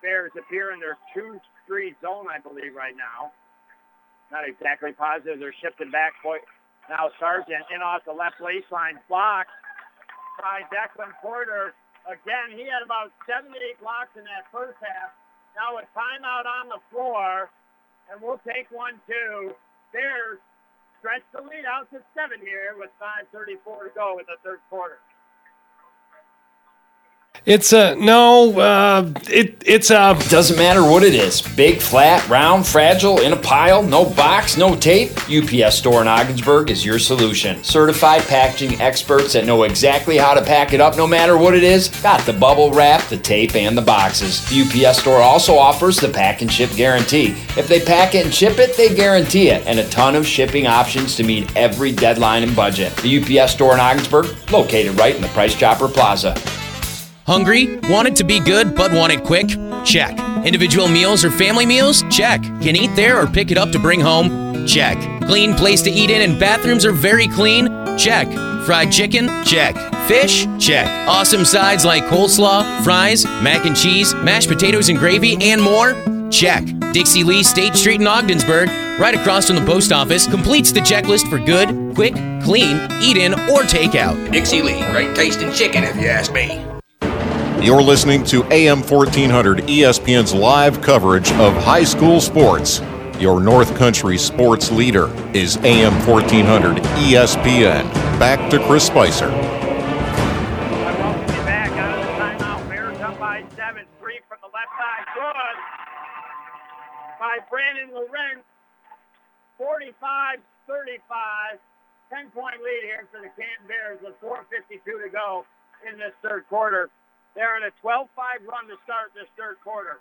Bears appear in their 2-3 zone, I believe, right now. Not exactly positive. They're shifting back. Now Sargent in off the left baseline. Blocked by Declan Porter. Again, he had about seven eight blocks in that first half. Now a timeout on the floor, and we'll take one, two. Bears stretch the lead out to seven here with 5.34 to go in the third quarter. It's a no. Uh, it it's a doesn't matter what it is. Big, flat, round, fragile, in a pile, no box, no tape. UPS Store in Ogdensburg is your solution. Certified packaging experts that know exactly how to pack it up, no matter what it is. Got the bubble wrap, the tape, and the boxes. The UPS Store also offers the pack and ship guarantee. If they pack it and ship it, they guarantee it, and a ton of shipping options to meet every deadline and budget. The UPS Store in Ogdensburg, located right in the Price Chopper Plaza. Hungry? Want it to be good but want it quick? Check. Individual meals or family meals? Check. Can eat there or pick it up to bring home? Check. Clean place to eat in and bathrooms are very clean? Check. Fried chicken? Check. Fish? Check. Awesome sides like coleslaw, fries, mac and cheese, mashed potatoes and gravy, and more? Check. Dixie Lee State Street in Ogdensburg, right across from the post office, completes the checklist for good, quick, clean, eat in, or takeout. Dixie Lee, great tasting chicken if you ask me. You're listening to AM 1400 ESPN's live coverage of high school sports. Your North Country sports leader is AM 1400 ESPN. Back to Chris Spicer. I welcome back on the timeout. Good. By Brandon Lorenz. 45 35. 10 point lead here for the Canton Bears with 4.52 to go in this third quarter. They're on a 12 5 run to start this third quarter.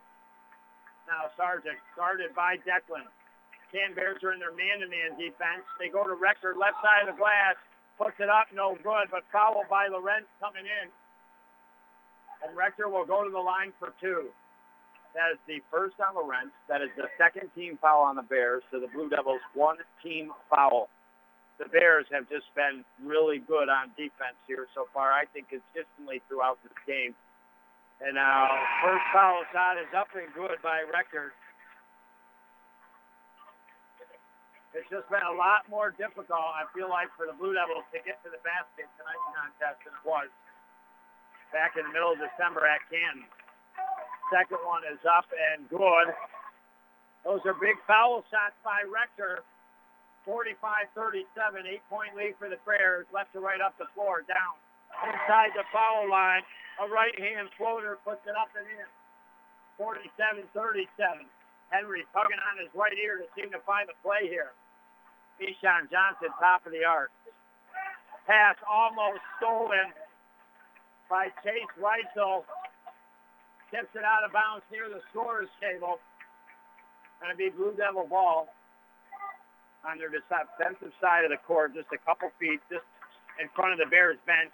Now, Sargent started by Declan. Canton Bears are in their man to man defense. They go to Rector, left side of the glass, puts it up, no good, but fouled by Lorenz coming in. And Rector will go to the line for two. That is the first on Lorenz. That is the second team foul on the Bears. So the Blue Devils, one team foul. The Bears have just been really good on defense here so far, I think consistently throughout this game. And now first foul shot is up and good by Rector. It's just been a lot more difficult, I feel like, for the Blue Devils to get to the basket tonight's contest than it was back in the middle of December at Canton. Second one is up and good. Those are big foul shots by Rector. 45-37, eight-point lead for the Bears. Left to right up the floor, down. Inside the foul line, a right-hand floater puts it up and in. 47-37. Henry tugging on his right ear to seem to find the play here. Keyshawn Johnson, top of the arc. Pass almost stolen by Chase Reitzel tips it out of bounds near the scorer's table. To be Blue Devil ball on their defensive side of the court, just a couple feet, just in front of the Bears bench.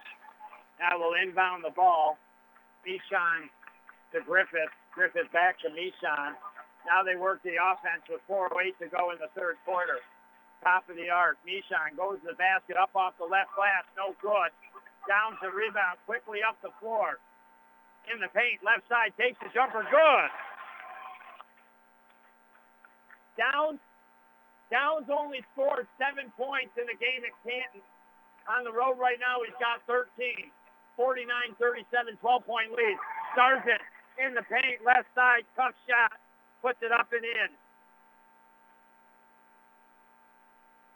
Now they'll inbound the ball. Mishon to Griffith. Griffith back to Mishon. Now they work the offense with 4.08 to go in the third quarter. Top of the arc. Mishon goes to the basket up off the left glass. No good. Down to rebound. Quickly up the floor in the paint. Left side takes the jumper. Good. Downs. Downs only scored seven points in the game at Canton. On the road right now, he's got 13. 49-37, 12-point lead. Sargent in the paint, left side, tough shot, puts it up and in.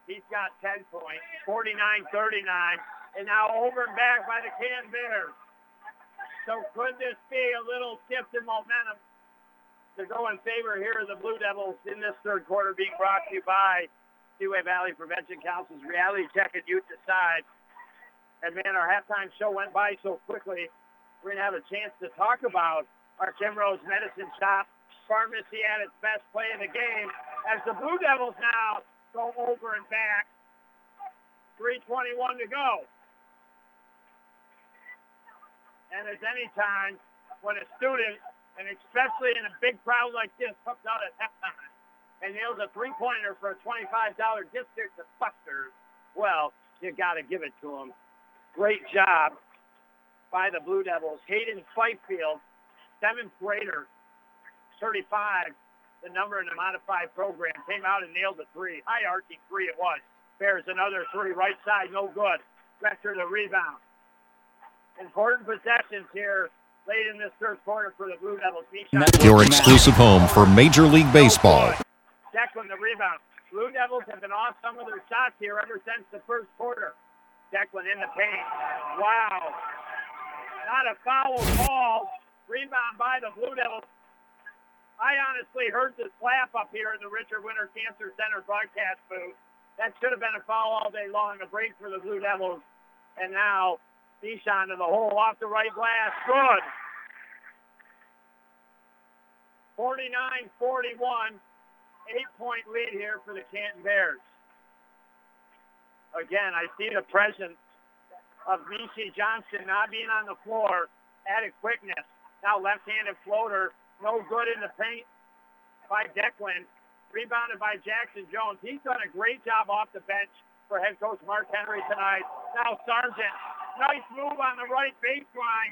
He's got 10 points, 49-39, and now over and back by the Can Bears. So could this be a little shift in momentum to go in favor here of the Blue Devils in this third quarter being brought to you by Seaway Valley Prevention Council's Reality Check at Youth Decide. And man, our halftime show went by so quickly. We're going to have a chance to talk about our Rose Medicine Shop pharmacy at its best play in the game as the Blue Devils now go over and back. 321 to go. And there's any time when a student, and especially in a big crowd like this, comes out at halftime and nails a three-pointer for a $25 district to Buster's, well, you got to give it to them. Great job by the Blue Devils. Hayden Fifield, seventh grader, 35, the number in the modified program, came out and nailed the three. High arcing three it was. Bears another three, right side, no good. Rector the rebound important possessions here late in this third quarter for the Blue Devils. Your exclusive home for Major League Baseball. Declan the rebound. Blue Devils have been off some of their shots here ever since the first quarter. Declan in the paint. Wow. Not a foul ball. Rebound by the Blue Devils. I honestly heard the slap up here in the Richard Winter Cancer Center broadcast booth. That should have been a foul all day long, a break for the Blue Devils. And now Deshaun to the hole off the right glass. Good. 49-41. Eight-point lead here for the Canton Bears. Again, I see the presence of Mishi Johnson not being on the floor. Added quickness. Now left-handed floater. No good in the paint by Declan. Rebounded by Jackson Jones. He's done a great job off the bench for head coach Mark Henry tonight. Now Sargent, nice move on the right baseline.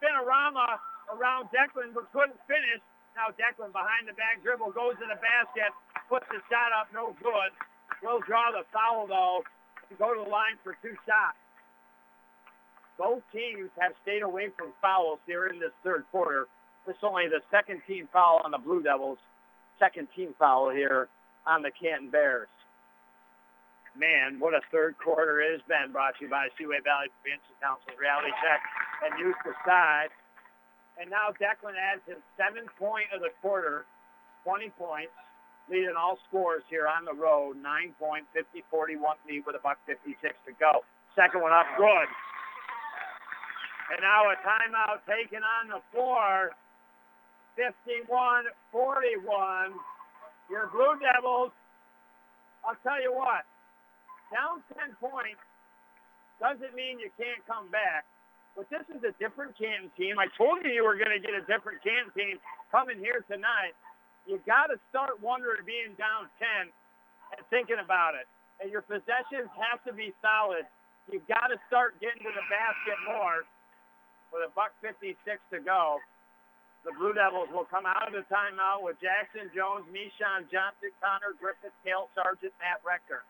Spinorama around Declan, but couldn't finish. Now Declan behind the back dribble goes to the basket, puts the shot up, no good. Will draw the foul though to go to the line for two shots. Both teams have stayed away from fouls here in this third quarter. This is only the second team foul on the Blue Devils, second team foul here on the Canton Bears. Man, what a third quarter it has been. Brought to you by Seaway Valley Prevention Council, Reality Check, and Use the Side. And now Declan adds his seventh point of the quarter, 20 points, leading all scores here on the road. Nine point, 50-41 lead with a buck 56 to go. Second one up, good. And now a timeout taken on the floor. 51-41. Your Blue Devils, I'll tell you what, down 10 points doesn't mean you can't come back. But this is a different Canton team. I told you you were going to get a different Canton team coming here tonight. You got to start wondering being down 10 and thinking about it. And your possessions have to be solid. You've got to start getting to the basket more with a buck 56 to go. The Blue Devils will come out of the timeout with Jackson Jones, Mishon Johnson, Connor Griffith, Cale Sargent, Matt Rector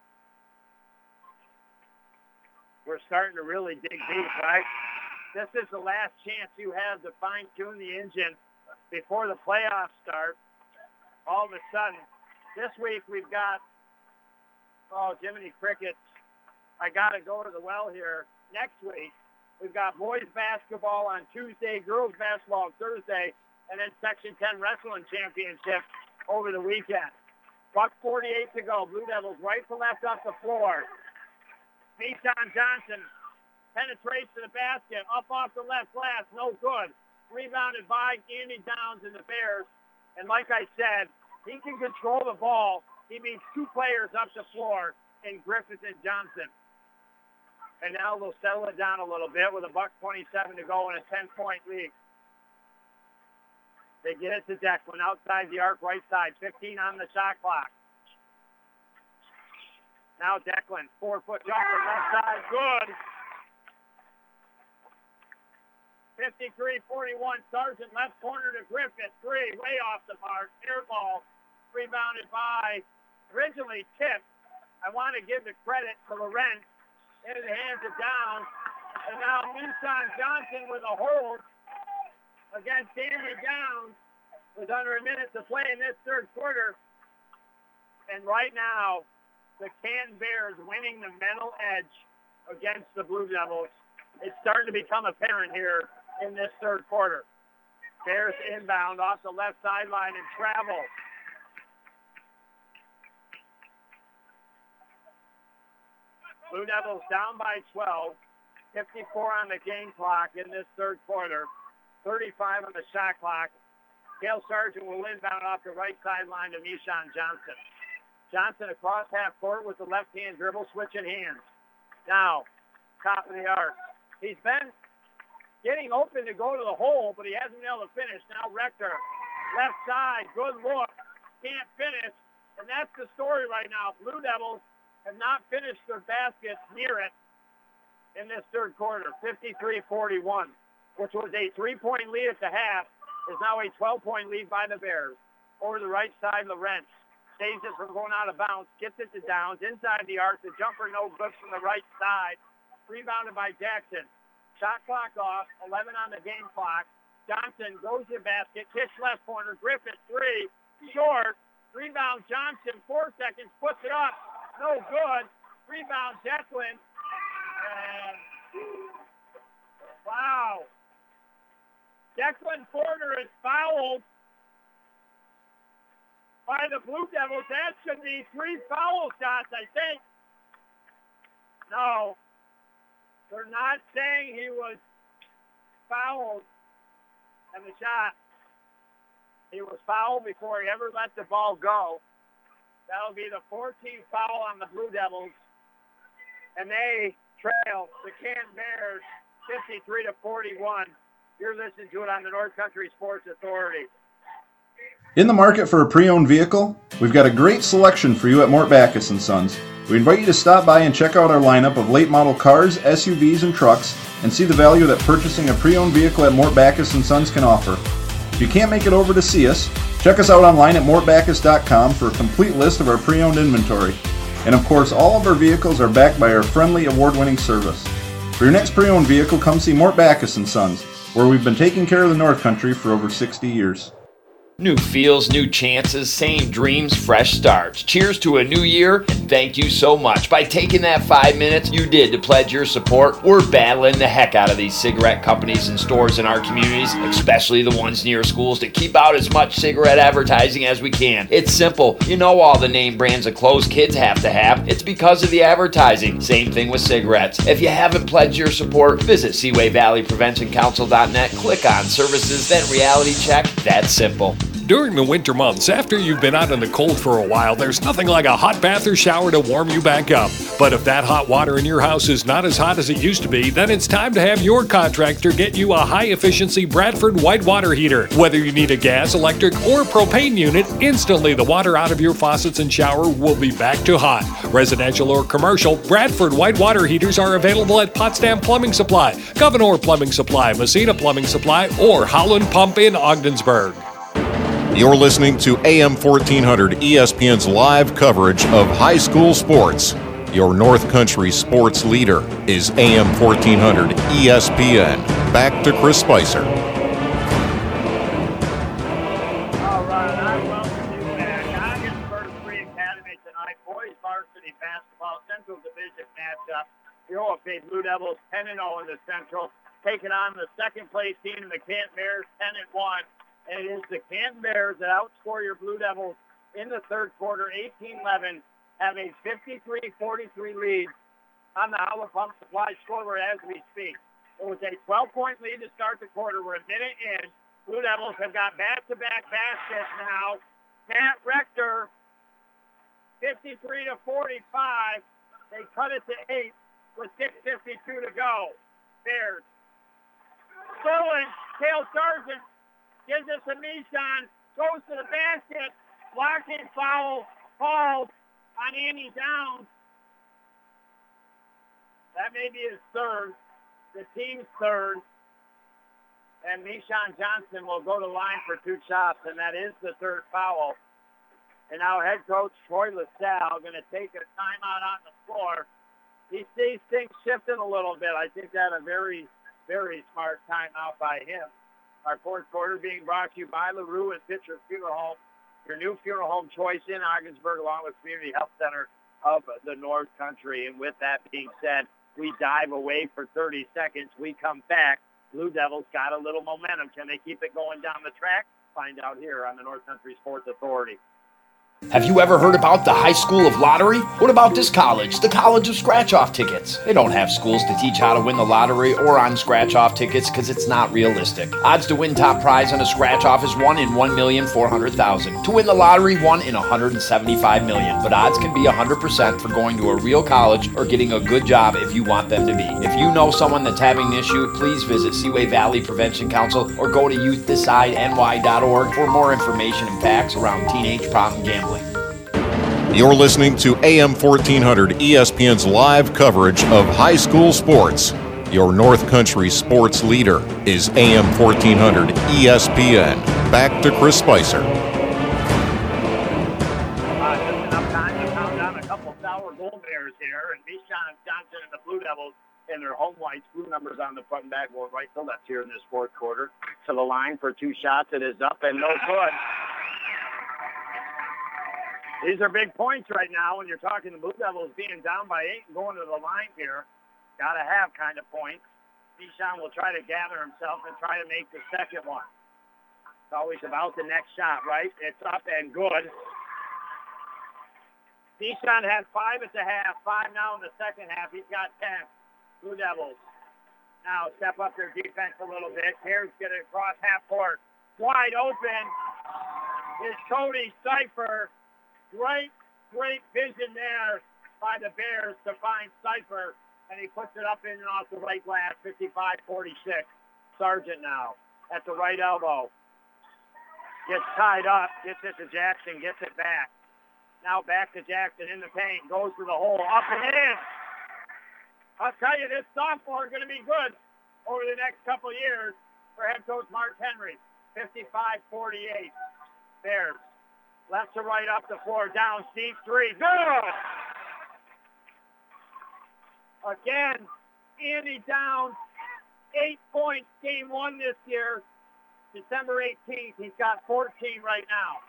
we're starting to really dig deep, right? This is the last chance you have to fine tune the engine before the playoffs start. All of a sudden, this week we've got, oh, Jiminy Crickets. I got to go to the well here. Next week, we've got boys basketball on Tuesday, girls basketball on Thursday, and then Section 10 Wrestling Championship over the weekend. Buck 48 to go. Blue Devils right to left off the floor. Mason Johnson penetrates to the basket, up off the left glass, no good. Rebounded by Andy Downs and the Bears. And like I said, he can control the ball. He means two players up the floor in Griffith and Johnson. And now they'll settle it down a little bit with a buck 27 to go and a 10-point lead. They get it to Declan outside the arc, right side. 15 on the shot clock. Now Declan, four-foot jumper, left side, good. 53-41, Sargent left corner to Griffith, three, way off the mark, air ball, rebounded by, originally tipped. I want to give the credit to Lorenz, into the hands of Downs, and now Nissan Johnson with a hold against Danny Downs with under a minute to play in this third quarter. And right now, the Canton Bears winning the mental edge against the Blue Devils. It's starting to become apparent here in this third quarter. Bears inbound off the left sideline and travel. Blue Devils down by 12. 54 on the game clock in this third quarter. 35 on the shot clock. Cale Sargent will inbound off the right sideline to Mishon Johnson. Johnson across half court with the left hand dribble, switching hands. Now, top of the arc. He's been getting open to go to the hole, but he hasn't been able to finish. Now Rector, left side, good look, can't finish. And that's the story right now. Blue Devils have not finished their baskets near it in this third quarter, 53-41, which was a three-point lead at the half, is now a 12-point lead by the Bears. Over the right side, Lorenz saves it from going out of bounds, gets it to Downs, inside the arc, the jumper no good from the right side, rebounded by Jackson. Shot clock off, 11 on the game clock. Johnson goes to basket, kiss left corner, Griffith three, short, rebound Johnson, four seconds, puts it up, no good. Rebound Declan, and wow. Declan Porter is fouled by the Blue Devils. That should be three foul shots, I think. No, they're not saying he was fouled in the shot. He was fouled before he ever let the ball go. That'll be the 14th foul on the Blue Devils. And they trail the Canton Bears 53 to 41. You're listening to it on the North Country Sports Authority. In the market for a pre-owned vehicle? We've got a great selection for you at Mort Backus & Sons. We invite you to stop by and check out our lineup of late model cars, SUVs, and trucks and see the value that purchasing a pre-owned vehicle at Mort Backus & Sons can offer. If you can't make it over to see us, check us out online at mortbackus.com for a complete list of our pre-owned inventory. And of course, all of our vehicles are backed by our friendly award-winning service. For your next pre-owned vehicle, come see Mort Backus & Sons, where we've been taking care of the North Country for over 60 years. New feels, new chances, same dreams, fresh starts. Cheers to a new year, and thank you so much. By taking that five minutes you did to pledge your support, we're battling the heck out of these cigarette companies and stores in our communities, especially the ones near schools, to keep out as much cigarette advertising as we can. It's simple. You know all the name brands of clothes kids have to have. It's because of the advertising. Same thing with cigarettes. If you haven't pledged your support, visit Seaway Valley Prevention Council.net, click on services, then reality check. That's simple. During the winter months, after you've been out in the cold for a while, there's nothing like a hot bath or shower to warm you back up. But if that hot water in your house is not as hot as it used to be, then it's time to have your contractor get you a high efficiency Bradford white water heater. Whether you need a gas, electric, or propane unit, instantly the water out of your faucets and shower will be back to hot. Residential or commercial, Bradford white water heaters are available at Potsdam Plumbing Supply, Gouverneur Plumbing Supply, Massena Plumbing Supply, or Howland Pump in Ogdensburg. You're listening to AM 1400 ESPN's live coverage of high school sports. Your North Country sports leader is AM 1400 ESPN. Back to Chris Spicer. Blue Devils 10 and 0 in the Central, taking on the second place team, in the Canton Bears 10 and 1. It is the Canton Bears that outscore your Blue Devils in the third quarter, 18-11, have a 53-43 lead on the Howland Pump Supply scorer as we speak. It was a 12-point lead to start the quarter. We're a minute in. Blue Devils have got back-to-back baskets now. Matt Rector, 53 to 45. They cut it to eight with 6:52 to go. Bears. Stolen. Cale Sargent gives it to Mishon. Goes to the basket. Blocking foul called on Andy Downs. That may be his third. The team's third. And Mishon Johnson will go to line for two shots, and that is the third foul. And now head coach Troy LaSalle going to take a timeout on the floor. He sees things shifting a little bit. I think that a very, very smart timeout by him. Our fourth quarter being brought to you by LaRue and Pitcher Funeral Home, your new funeral home choice in Ogdensburg, along with Community Health Center of the North Country. And with that being said, we dive away for 30 seconds. We come back. Blue Devils got a little momentum. Can they keep it going down the track? Find out here on the North Country Sports Authority. Have you ever heard about the High School of Lottery? What about this college, the College of Scratch Off Tickets? They don't have schools to teach how to win the lottery or on scratch off tickets because it's not realistic. Odds to win top prize on a scratch off is 1 in 1,400,000. To win the lottery, 1 in 175 million. But odds can be 100% for going to a real college or getting a good job if you want them to be. If you know someone that's having an issue, please visit Seaway Valley Prevention Council or go to youthdecideNY.org for more information and facts around teenage problem gambling. You're listening to AM 1400 ESPN's live coverage of high school sports. Your North Country sports leader is AM 1400 ESPN. Back to Chris Spicer. Uh, a couple sour goal bears here. And Mishon Johnson and the Blue Devils in their home whites, blue numbers on the front and back, going right to left here in this fourth quarter. To the line for two shots. It is up and no good. These are big points right now when you're talking the Blue Devils being down by eight and going to the line here. Got to have kind of points. Mishon will try to gather himself and try to make the second one. It's always about the next shot, right? It's up and good. Mishon had five at the half, five now in the second half. He's got 10. Blue Devils now step up their defense a little bit. Cares get it across half court. Wide open is Cody Cipher. Great, great vision there by the Bears to find Cipher, and he puts it up in and off the right glass, 55-46. Sargent now at the right elbow. Gets tied up, gets it to Jackson, gets it back. Now back to Jackson in the paint. Goes for the hole. Up and in. I'll tell you, this sophomore is going to be good over the next couple years for head coach Mark Henry. 55-48. Bears. Left to right up the floor. Down. Steve three. Good. Again, Andy down eight points game one this year. December 18th, he's got 14 right now.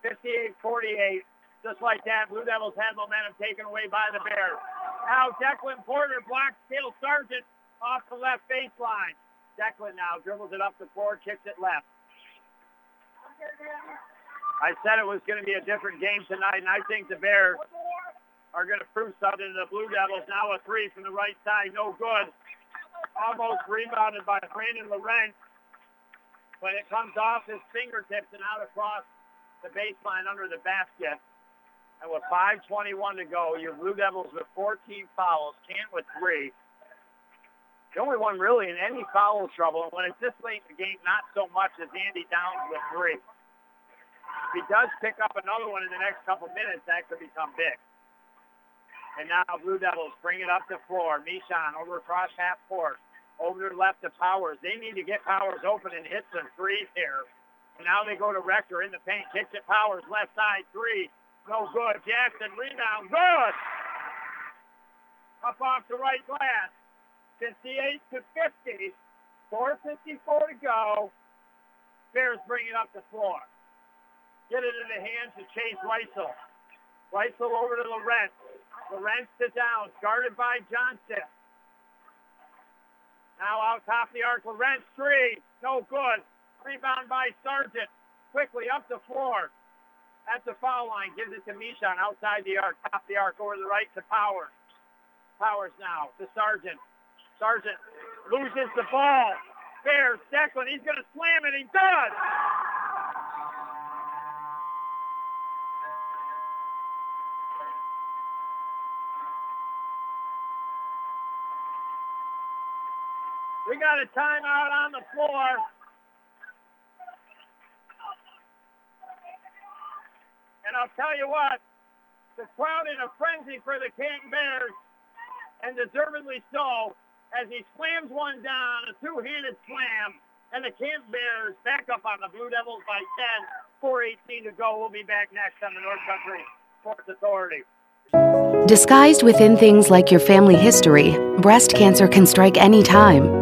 58-48. Just like that, Blue Devils had momentum taken away by the Bears. Now Declan Porter blocks Cale Sargent off the left baseline. Declan now dribbles it up the floor, kicks it left. I said it was going to be a different game tonight, and I think the Bears are going to prove something to the Blue Devils. Now a three from the right side, no good. Almost rebounded by Brandon Lorenz, but it comes off his fingertips and out across the baseline under the basket. And with 5.21 to go, your Blue Devils with 14 fouls, Kent with three. The only one really in any foul trouble, and when it's this late in the game, not so much as Andy Downs with three. If he does pick up another one in the next couple minutes, that could become big. And now Blue Devils bring it up the floor. Mishon over across half court. Over to left to Powers. They need to get Powers open and hit some threes here. And now they go to Rector in the paint. Kicks it Powers. Left side three. No good. Jackson rebound. Good. Up off the right glass. 58 to 50. 4.54 to go. Bears bring it up the floor. Get it in the hands of Chase Weissel. Weissel over to Lorenz. Lorenz to down. Guarded by Johnson. Now out top the arc. Lorenz three. No good. Rebound by Sargent. Quickly up the floor at the foul line. Gives it to Mishon outside the arc, top the arc, over the right to Powers. Powers now to Sargent. Sargent loses the ball. Bears, Declan, he's going to slam it. He does. We got a timeout on the floor. And I'll tell you what, the crowd in a frenzy for the Canton Bears, and deservedly so, as he slams one down, a two-handed slam, and the Canton Bears back up on the Blue Devils by 10, 4.18 to go. We'll be back next on the North Country Sports Authority. Disguised within things like your family history, breast cancer can strike any time.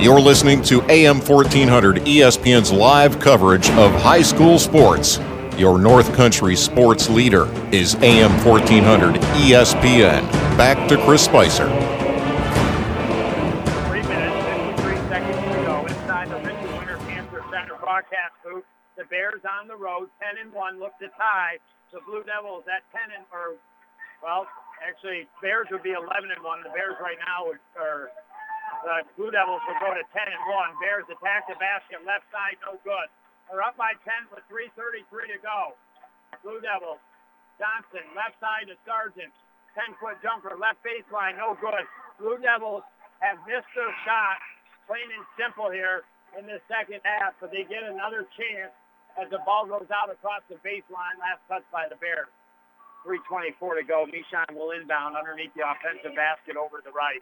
You're listening to AM 1400 ESPN's live coverage of high school sports. Your North Country sports leader is AM 1400 ESPN. Back to Chris Spicer. Three minutes, 53 seconds to go inside the Winter Panther Center broadcast booth. The Bears on the road, 10 and 1, look to tie the Blue Devils at 10 and, or, well, actually, Bears would be 11 and 1. The Bears right now or the Blue Devils will go to 10 and 1. Bears attack the basket, left side, no good. They're up by 10 with 3.33 to go. Blue Devils, Johnson, left side to Sargent. 10-foot jumper, left baseline, no good. Blue Devils have missed their shot, plain and simple here in the second half, but they get another chance as the ball goes out across the baseline. Last touch by the Bears. 3.24 to go. Mishon will inbound underneath the offensive basket over the right.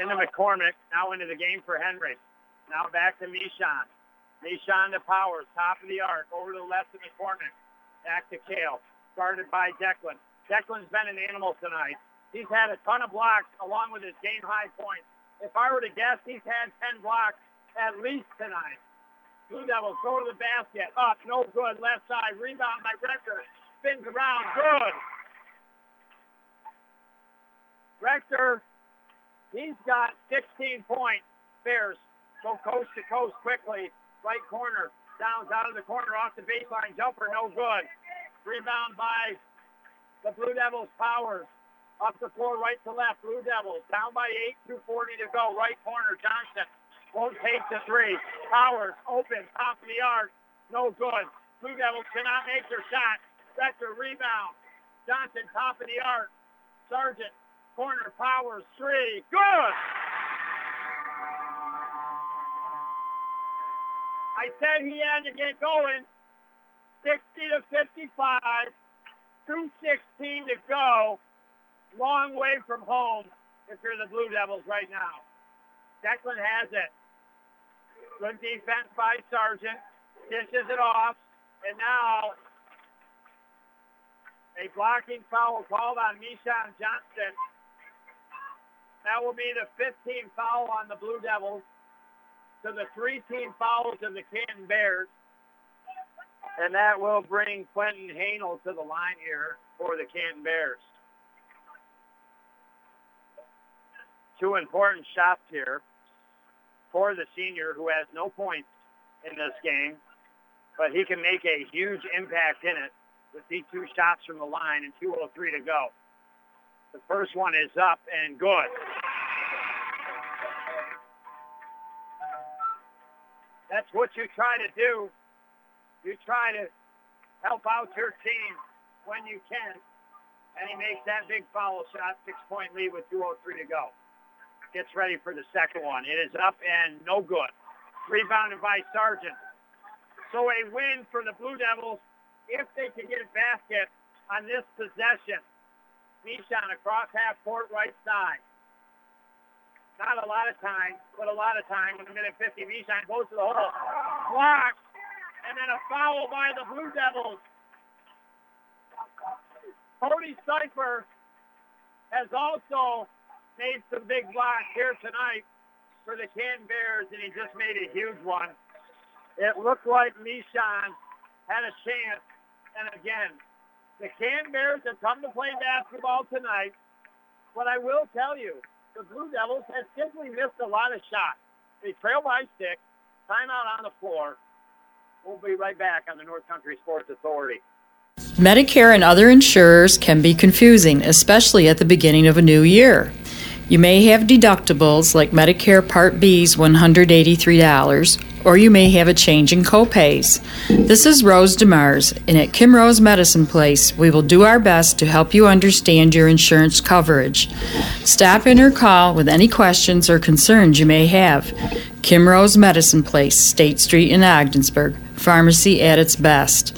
Into McCormick, now into the game for Henry. Now back to Mishon. Mishon to Powers, top of the arc, over to the left of McCormick. Back to Kale, guarded by Declan. Declan's been an animal tonight. He's had a ton of blocks along with his game high points. If I were to guess, he's had 10 blocks at least tonight. Blue Devils go to the basket. Up, no good. Left side. Rebound by Rector. Spins around. Good. Rector, he's got 16 points. Bears go coast to coast quickly. Right corner. Downs out of the corner off the baseline. Jumper, no good. Rebound by the Blue Devils Powers. Up the floor, right to left. Blue Devils down by eight. 240 to go. Right corner. Johnson won't take the three. Powers open. Top of the arc. No good. Blue Devils cannot make their shot. Becker rebound. Johnson top of the arc. Sargent corner. Powers three. Good. I said he had to get going. 60 to 55. 216 to go long way from home if you're the Blue Devils right now. Declan has it. Good defense by Sargent. Dishes it off. And now a blocking foul called on Nishan Johnson. That will be the 15th foul on the Blue Devils to the three team fouls of the Canton Bears. And that will bring Quentin Hanel to the line here for the Canton Bears. two important shots here for the senior who has no points in this game, but he can make a huge impact in it with these two shots from the line and 2.03 to go. The first one is up and good. That's what you try to do. You try to help out your team when you can. And he makes that big foul shot, six-point lead with 2.03 to go gets ready for the second one. It is up and no good. Rebounded by Sargent. So a win for the Blue Devils if they can get a basket on this possession. Nishan across half court right side. Not a lot of time, but a lot of time with a minute 50. Nishan goes to the hole. Blocked. And then a foul by the Blue Devils. Cody Cipher has also made some big blocks here tonight for the Canton Bears, and he just made a huge one. It looked like Nishan had a chance, and again, the Canton Bears have come to play basketball tonight, but I will tell you, the Blue Devils have simply missed a lot of shots. They trail by six, timeout on the floor. We'll be right back on the North Country Sports Authority. Medicare and other insurers can be confusing, especially at the beginning of a new year. You may have deductibles like Medicare Part B's $183, or you may have a change in copays. This is Rose DeMars, and at Kim Rose Medicine Place, we will do our best to help you understand your insurance coverage. Stop in or call with any questions or concerns you may have. Kim Rose Medicine Place, State Street in Ogdensburg, pharmacy at its best.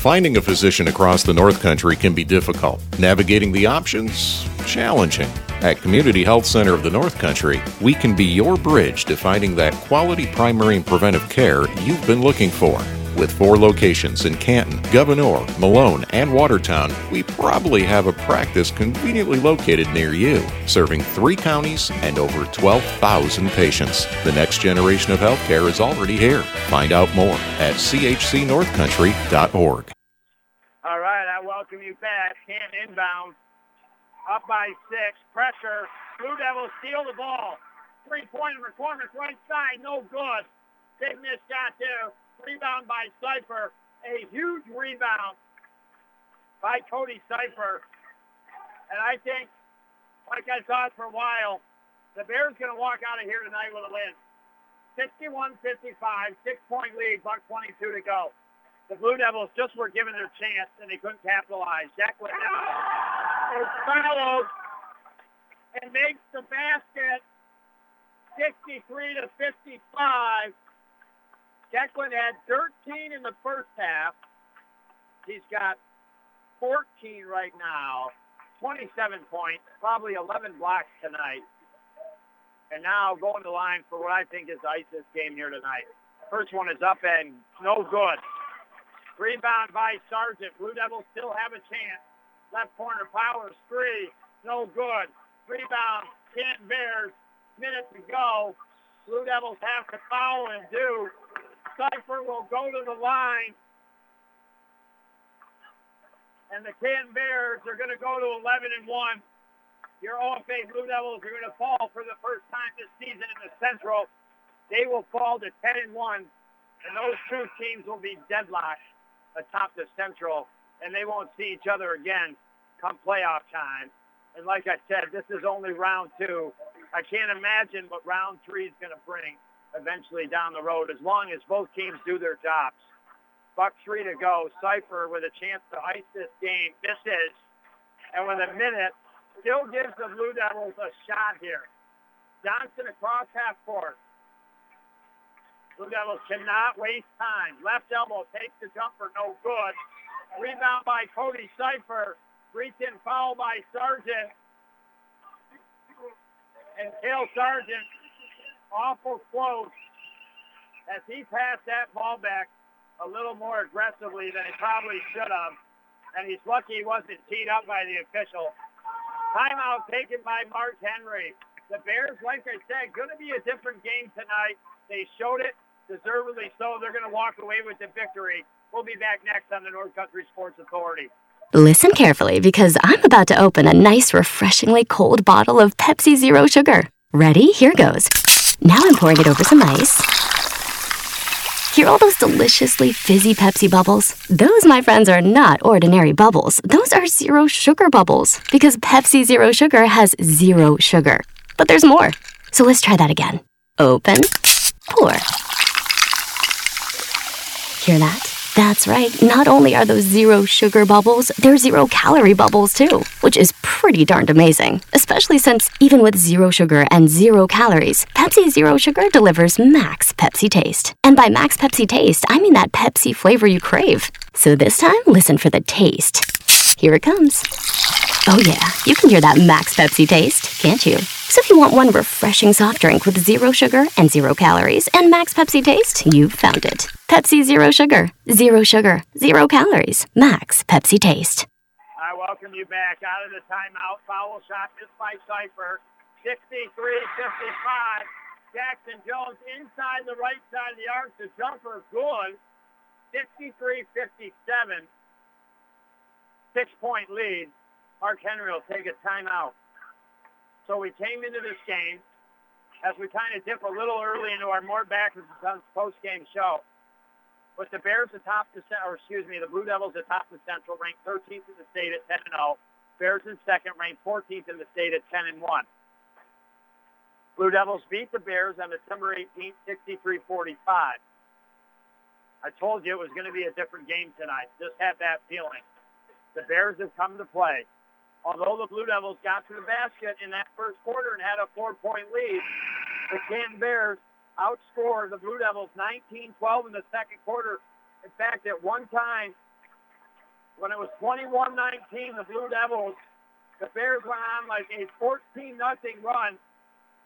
Finding a physician across the North Country can be difficult. Navigating the options, challenging. At Community Health Center of the North Country, we can be your bridge to finding that quality primary and preventive care you've been looking for. With four locations in Canton, Gouverneur, Malone, and Watertown, we probably have a practice conveniently located near you, serving three counties and over 12,000 patients. The next generation of healthcare is already here. Find out more at chcnorthcountry.org. All right, I welcome you back. Canton inbound up by six. Pressure. Blue Devils steal the ball. Three-point McCormick right side. No good. Big miss shot there. Rebound by Cipher. A huge rebound by Cody Cipher. And I think, like I thought for a while, the Bears going to walk out of here tonight with a win. 61-55, six-point lead, buck 22 to go. The Blue Devils just were given their chance, and they couldn't capitalize. Declan is fouled and makes the basket 63 to 55. Declan had 13 in the first half. He's got 14 right now, 27 points, probably 11 blocks tonight. And now going to line for what I think is ISIS game here tonight. First one is up and no good. Rebound by Sargent. Blue Devils still have a chance. Left corner, Powers, three. No good. Rebound, Canton Bears. Minute to go. Blue Devils have to foul and do. Cipher will go to the line. And the Can Bears are going to go to 11 and 1. Your OFA Blue Devils are going to fall for the first time this season in the Central. They will fall to 10 and 1. And those two teams will be deadlocked atop the Central and they won't see each other again come playoff time. And like I said, this is only round two. I can't imagine what round three is going to bring eventually down the road as long as both teams do their jobs. Buck three to go. Cypher with a chance to ice this game. Misses. And with a minute, still gives the Blue Devils a shot here. Johnson across half court. Blue Devils cannot waste time. Left elbow takes the jumper, no good. Rebound by Cody Cypher. Reach in foul by Sargent. And Cale Sargent awful close as he passed that ball back a little more aggressively than he probably should have. And he's lucky he wasn't teed up by the official. Timeout taken by Mark Henry. The Bears, like I said, going to be a different game tonight. They showed it, deservedly so. They're going to walk away with the victory. We'll be back next on the North Country Sports Authority. Listen carefully because I'm about to open a nice, refreshingly cold bottle of Pepsi Zero Sugar. Ready? Here goes. Now I'm pouring it over some ice. Hear all those deliciously fizzy Pepsi bubbles? Those, my friends, are not ordinary bubbles. Those are zero sugar bubbles because Pepsi Zero Sugar has zero sugar. But there's more. So let's try that again. Open, pour. Hear that? That's right. Not only are those zero sugar bubbles, they're zero calorie bubbles too, which is pretty darned amazing. Especially since even with zero sugar and zero calories, Pepsi Zero Sugar delivers max Pepsi taste. And by max Pepsi taste, I mean that Pepsi flavor you crave. So this time, listen for the taste. Here it comes. Oh yeah, you can hear that max Pepsi taste, can't you? So if you want one refreshing soft drink with zero sugar and zero calories and max Pepsi taste, you've found it. Pepsi Zero Sugar. Zero sugar, zero calories, max Pepsi taste. I welcome you back out of the timeout. Foul shot missed by Cypher. 63-55. Jackson Jones inside the right side of the arc. The jumper good. 63-57. Six-point lead. Mark Henry will take a timeout. So we came into this game as we kind of dip a little early into our Mort Backus post-game show But the Bears atop the or excuse me, the Blue Devils atop the Central, ranked 13th in the state at 10 and 0. Bears in second, ranked 14th in the state at 10 and 1. Blue Devils beat the Bears on December 18th, 63-45. I told you it was going to be a different game tonight. Just had that feeling. The Bears have come to play. Although the Blue Devils got to the basket in that first quarter and had a four-point lead, the Canton Bears outscore the Blue Devils 19-12 in the second quarter. In fact, at one time, when it was 21-19, the Blue Devils, the Bears went on like a 14 nothing run.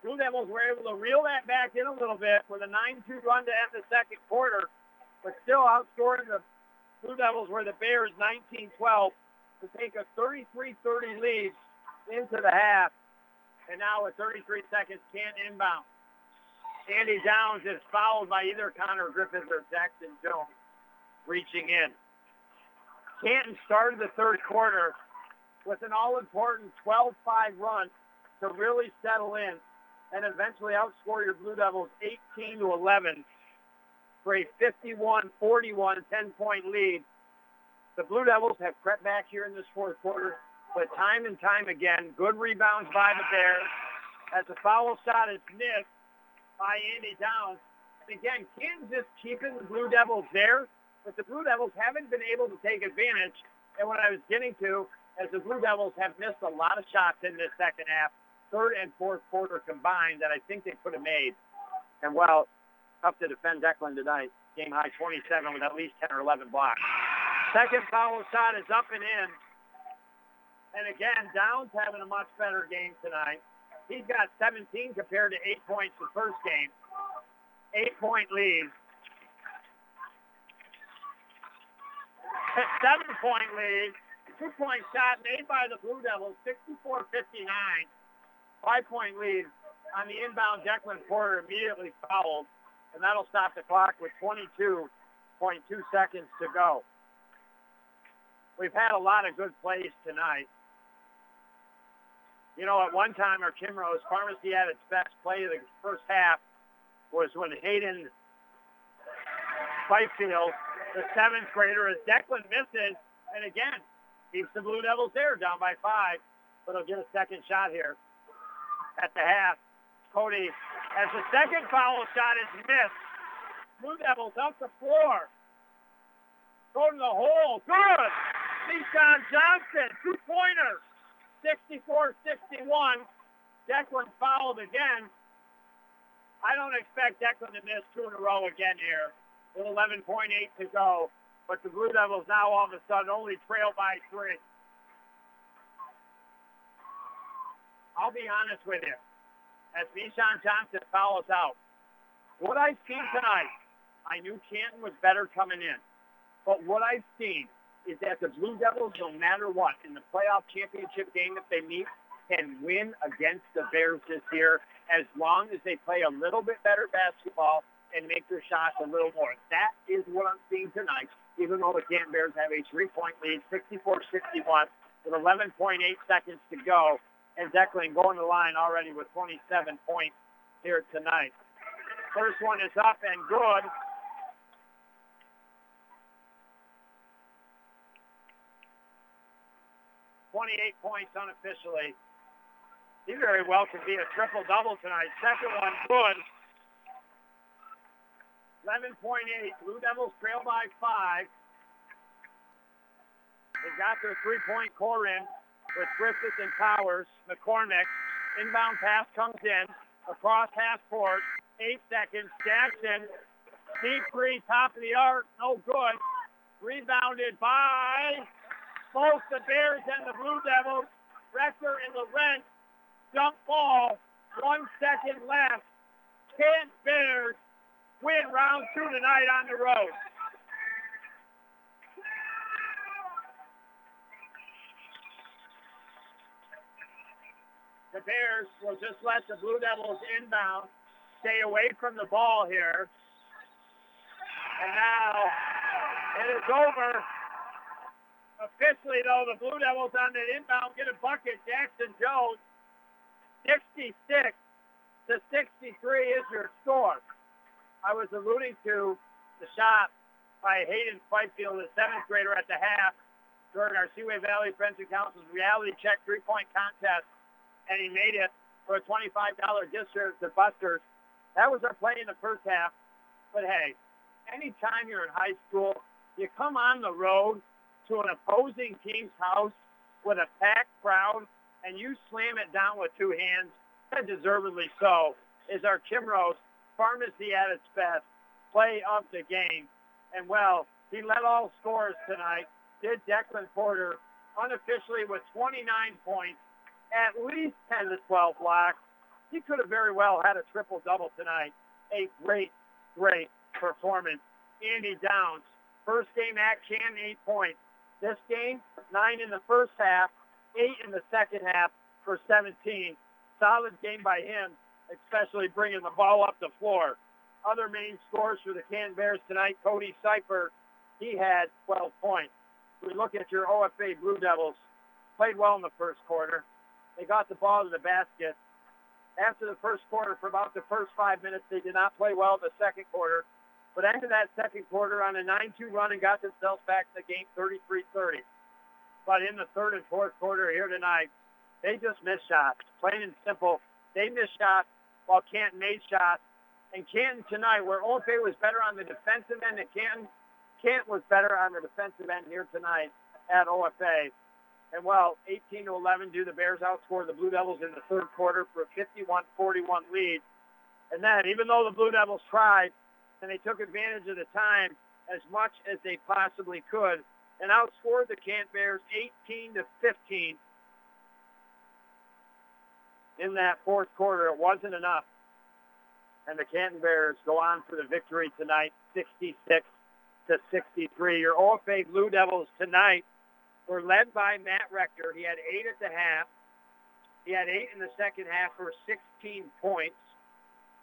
Blue Devils were able to reel that back in a little bit with a 9-2 run to end the second quarter, but still outscoring the Blue Devils were the Bears 19-12 to take a 33-30 lead into the half. And now with 33 seconds, can't inbound. Andy Downs is fouled by either Connor Griffith or Jackson Jones reaching in. Canton started the third quarter with an all-important 12-5 run to really settle in and eventually outscore your Blue Devils 18 to 11 for a 51-41 10-point lead. The Blue Devils have crept back here in this fourth quarter, but time and time again, good rebounds by the Bears as the foul shot is missed by Andy Downs. And again, Kansas keeping the Blue Devils there, but the Blue Devils haven't been able to take advantage. And what I was getting to, as the Blue Devils have missed a lot of shots in this second half, third and fourth quarter combined, that I think they could have made. And well, tough to defend Declan tonight. Game high 27 with at least 10 or 11 blocks. Second foul shot is up and in. And again, Downs having a much better game tonight. He's got 17 compared to eight points the first game. Eight-point lead. Seven-point lead. Two-point shot made by the Blue Devils, 64-59. Five-point lead on the inbound. Declan Porter immediately fouled, and that'll stop the clock with 22.2 seconds to go. We've had a lot of good plays tonight. You know, at one time, our Kinrose Pharmacy had its best play of the first half was when Hayden Fifield, the seventh grader, as Declan misses, and again, keeps the Blue Devils there, down by five. but he'll get a second shot here at the half. Cody as the second foul shot is missed. Blue Devils out the floor. Go to the hole. Good. Nishan Johnson, two-pointer. 64-61. Declan fouled again. I don't expect Declan to miss two in a row again here with 11.8 to go. But the Blue Devils now all of a sudden only trail by three. I'll be honest with you. As Nishan Johnson follows out, what I've seen tonight, I knew Canton was better coming in. But what I've seen is that the Blue Devils, no matter what, in the playoff championship game that they meet, can win against the Bears this year as long as they play a little bit better basketball and make their shots a little more. That is what I'm seeing tonight, even though the Canton Bears have a three-point lead, 64-61, with 11.8 seconds to go. And Declan going the line already with 27 points here tonight. First one is up and good. 28 points unofficially. He very well could be a triple-double tonight. Second one, good. 11.8. Blue Devils trail by five. They got their three-point core in with Griffith and Powers. McCormick. Inbound pass comes in. Across half court. Eight seconds. Jackson. Deep three, top of the arc. No good. Rebounded by both the Bears and the Blue Devils. Rector and Lorenz jump ball. One second left. Kent Bears win round two tonight on the road. The Bears will just let the Blue Devils inbound, stay away from the ball here. And now it is over. Officially, though, the Blue Devils on the inbound get a bucket. Jackson Jones, 66 to 63 is your score. I was alluding to the shot by Hayden Fifield, the seventh grader at the half during our Seaway Valley Prevention Council's reality check three-point contest, and he made it for a $25 gift card to Buster's. That was our play in the first half. But hey, anytime you're in high school, you come on the road to an opposing team's house with a packed crowd and you slam it down with two hands, and deservedly so, is our Kimrose pharmacy at its best, play of the game. And well, he led all scores tonight, did Declan Porter unofficially with 29 points, at least 10 to 12 blocks. He could have very well had a triple-double tonight. A great, great performance. Andy Downs, first game at Canton, eight points. This game, nine in the first half, eight in the second half for 17. Solid game by him, especially bringing the ball up the floor. Other main scores for the Can Bears tonight, Cody Cypher, he had 12 points. We look at your OFA Blue Devils, played well in the first quarter. They got the ball to the basket. After the first quarter, for about the first five minutes, they did not play well in the second quarter. But ended that second quarter on a 9-2 run and got themselves back to the game 33-30. But in the third and fourth quarter here tonight, they just missed shots. Plain and simple, they missed shots while Canton made shots. And Canton tonight, where OFA was better on the defensive end than Canton, Canton was better on the defensive end here tonight at OFA. And well, 18 to 11 do the Bears outscore the Blue Devils in the third quarter for a 51-41 lead. And then, even though the Blue Devils tried, and they took advantage of the time as much as they possibly could and outscored the Canton Bears 18 to 15 in that fourth quarter. It wasn't enough. And the Canton Bears go on for the victory tonight, 66 to 63. Your OFA Blue Devils tonight were led by Matt Rector. He had eight at the half. He had eight in the second half for 16 points.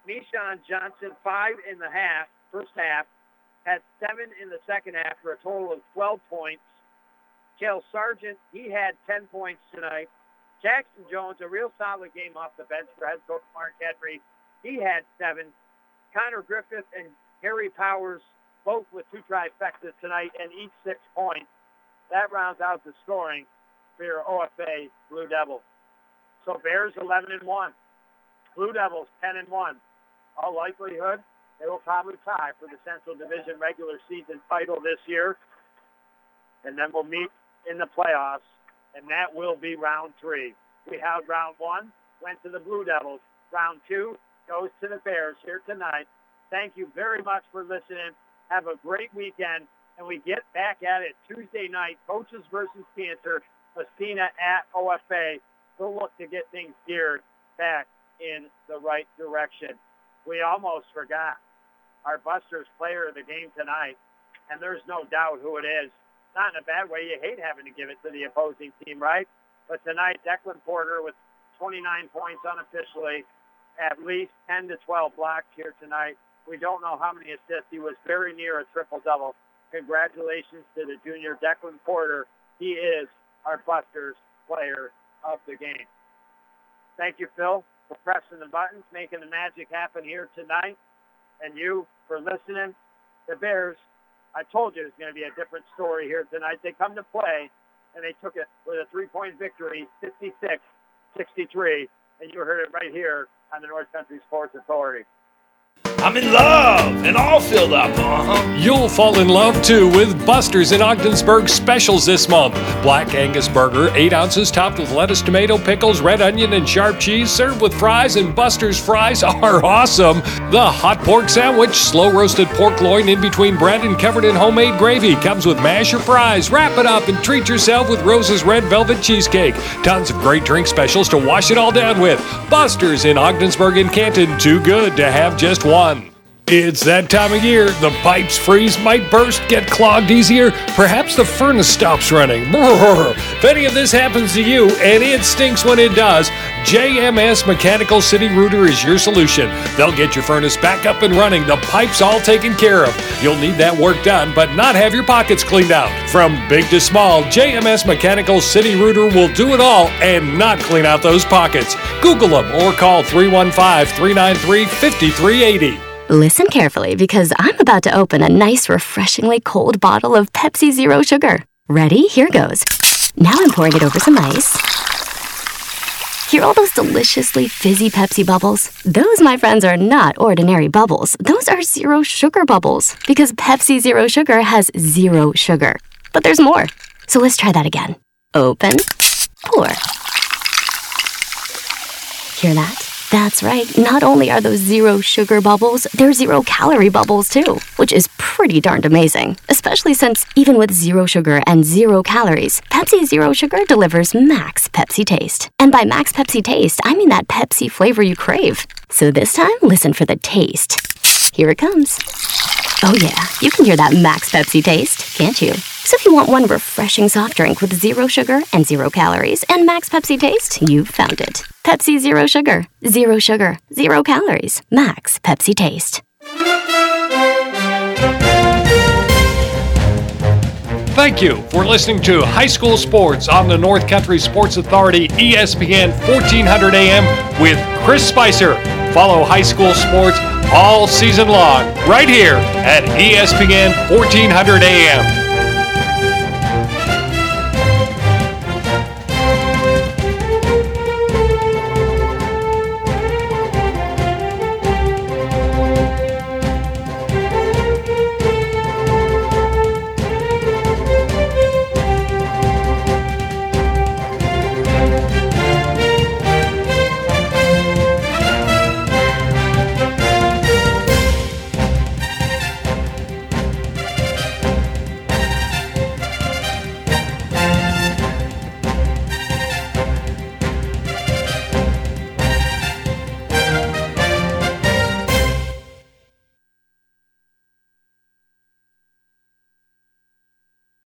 Nishan Johnson, five in the half, first half, had seven in the second half for a total of 12 points. Kale Sargent, he had 10 points tonight. Jackson Jones, a real solid game off the bench for head coach Mark Henry. He had seven. Connor Griffith and Harry Powers, both with two trifectas tonight and each six points. That rounds out the scoring for your OFA Blue Devils. So Bears 11 and 1. Blue Devils 10 and 1. All likelihood, they will probably tie for the Central Division regular season title this year. And then we'll meet in the playoffs, and that will be round three. We had round one, went to the Blue Devils. Round two goes to the Bears here tonight. Thank you very much for listening. Have a great weekend, and we get back at it Tuesday night. Coaches versus Cancer, Massena at OFA. We'll look to get things geared back in the right direction. We almost forgot our Busters player of the game tonight, and there's no doubt who it is. Not in a bad way. You hate having to give it to the opposing team, right? But tonight, Declan Porter with 29 points unofficially, at least 10 to 12 blocks here tonight. We don't know how many assists. He was very near a triple-double. Congratulations to the junior Declan Porter. He is our Busters player of the game. Thank you, Phil, for pressing the buttons, making the magic happen here tonight. And you for listening. The Bears, I told you it was going to be a different story here tonight. They come to play, and they took it with a three-point victory, 56-63. And you heard it right here on the North Country Sports Authority. I'm in love and all filled up. Uh-huh. You'll fall in love too with Buster's in Ogdensburg specials this month. Black Angus burger, 8 ounces, topped with lettuce, tomato, pickles, red onion, and sharp cheese, served with fries, and Buster's fries *laughs* are awesome. The hot pork sandwich, slow roasted pork loin in between bread and covered in homemade gravy, comes with mash or fries. Wrap it up and treat yourself with Rose's red velvet cheesecake. Tons of great drink specials to wash it all down with. Buster's in Ogdensburg and Canton, too good to have just one. It's that time of year. The pipes freeze, might burst, get clogged easier. Perhaps the furnace stops running. Brrr. *laughs* If any of this happens to you, and it stinks when it does, JMS Mechanical City Rooter is your solution. They'll get your furnace back up and running, the pipes all taken care of. You'll need that work done, but not have your pockets cleaned out. From big to small, JMS Mechanical City Rooter will do it all and not clean out those pockets. Google them or call 315 393 5380. Listen carefully because I'm about to open a nice, refreshingly cold bottle of Pepsi Zero Sugar. Ready? Here goes. Now I'm pouring it over some ice. Hear all those deliciously fizzy Pepsi bubbles? Those, my friends, are not ordinary bubbles. Those are zero sugar bubbles because Pepsi Zero Sugar has zero sugar. But there's more. So let's try that again. Open, pour. Hear that? That's right. Not only are those zero sugar bubbles, they're zero calorie bubbles too, which is pretty darned amazing. Especially since even with zero sugar and zero calories, Pepsi Zero Sugar delivers max Pepsi taste. And by max Pepsi taste, I mean that Pepsi flavor you crave. So this time, listen for the taste. Here it comes. Oh yeah, you can hear that max Pepsi taste, can't you? So if you want one refreshing soft drink with zero sugar and zero calories and max Pepsi taste, you've found it. Pepsi Zero Sugar. Zero sugar, zero calories, max Pepsi taste. Thank you for listening to High School Sports on the North Country Sports Authority ESPN 1400 AM with Chris Spicer. Follow high school sports all season long right here at ESPN 1400 AM.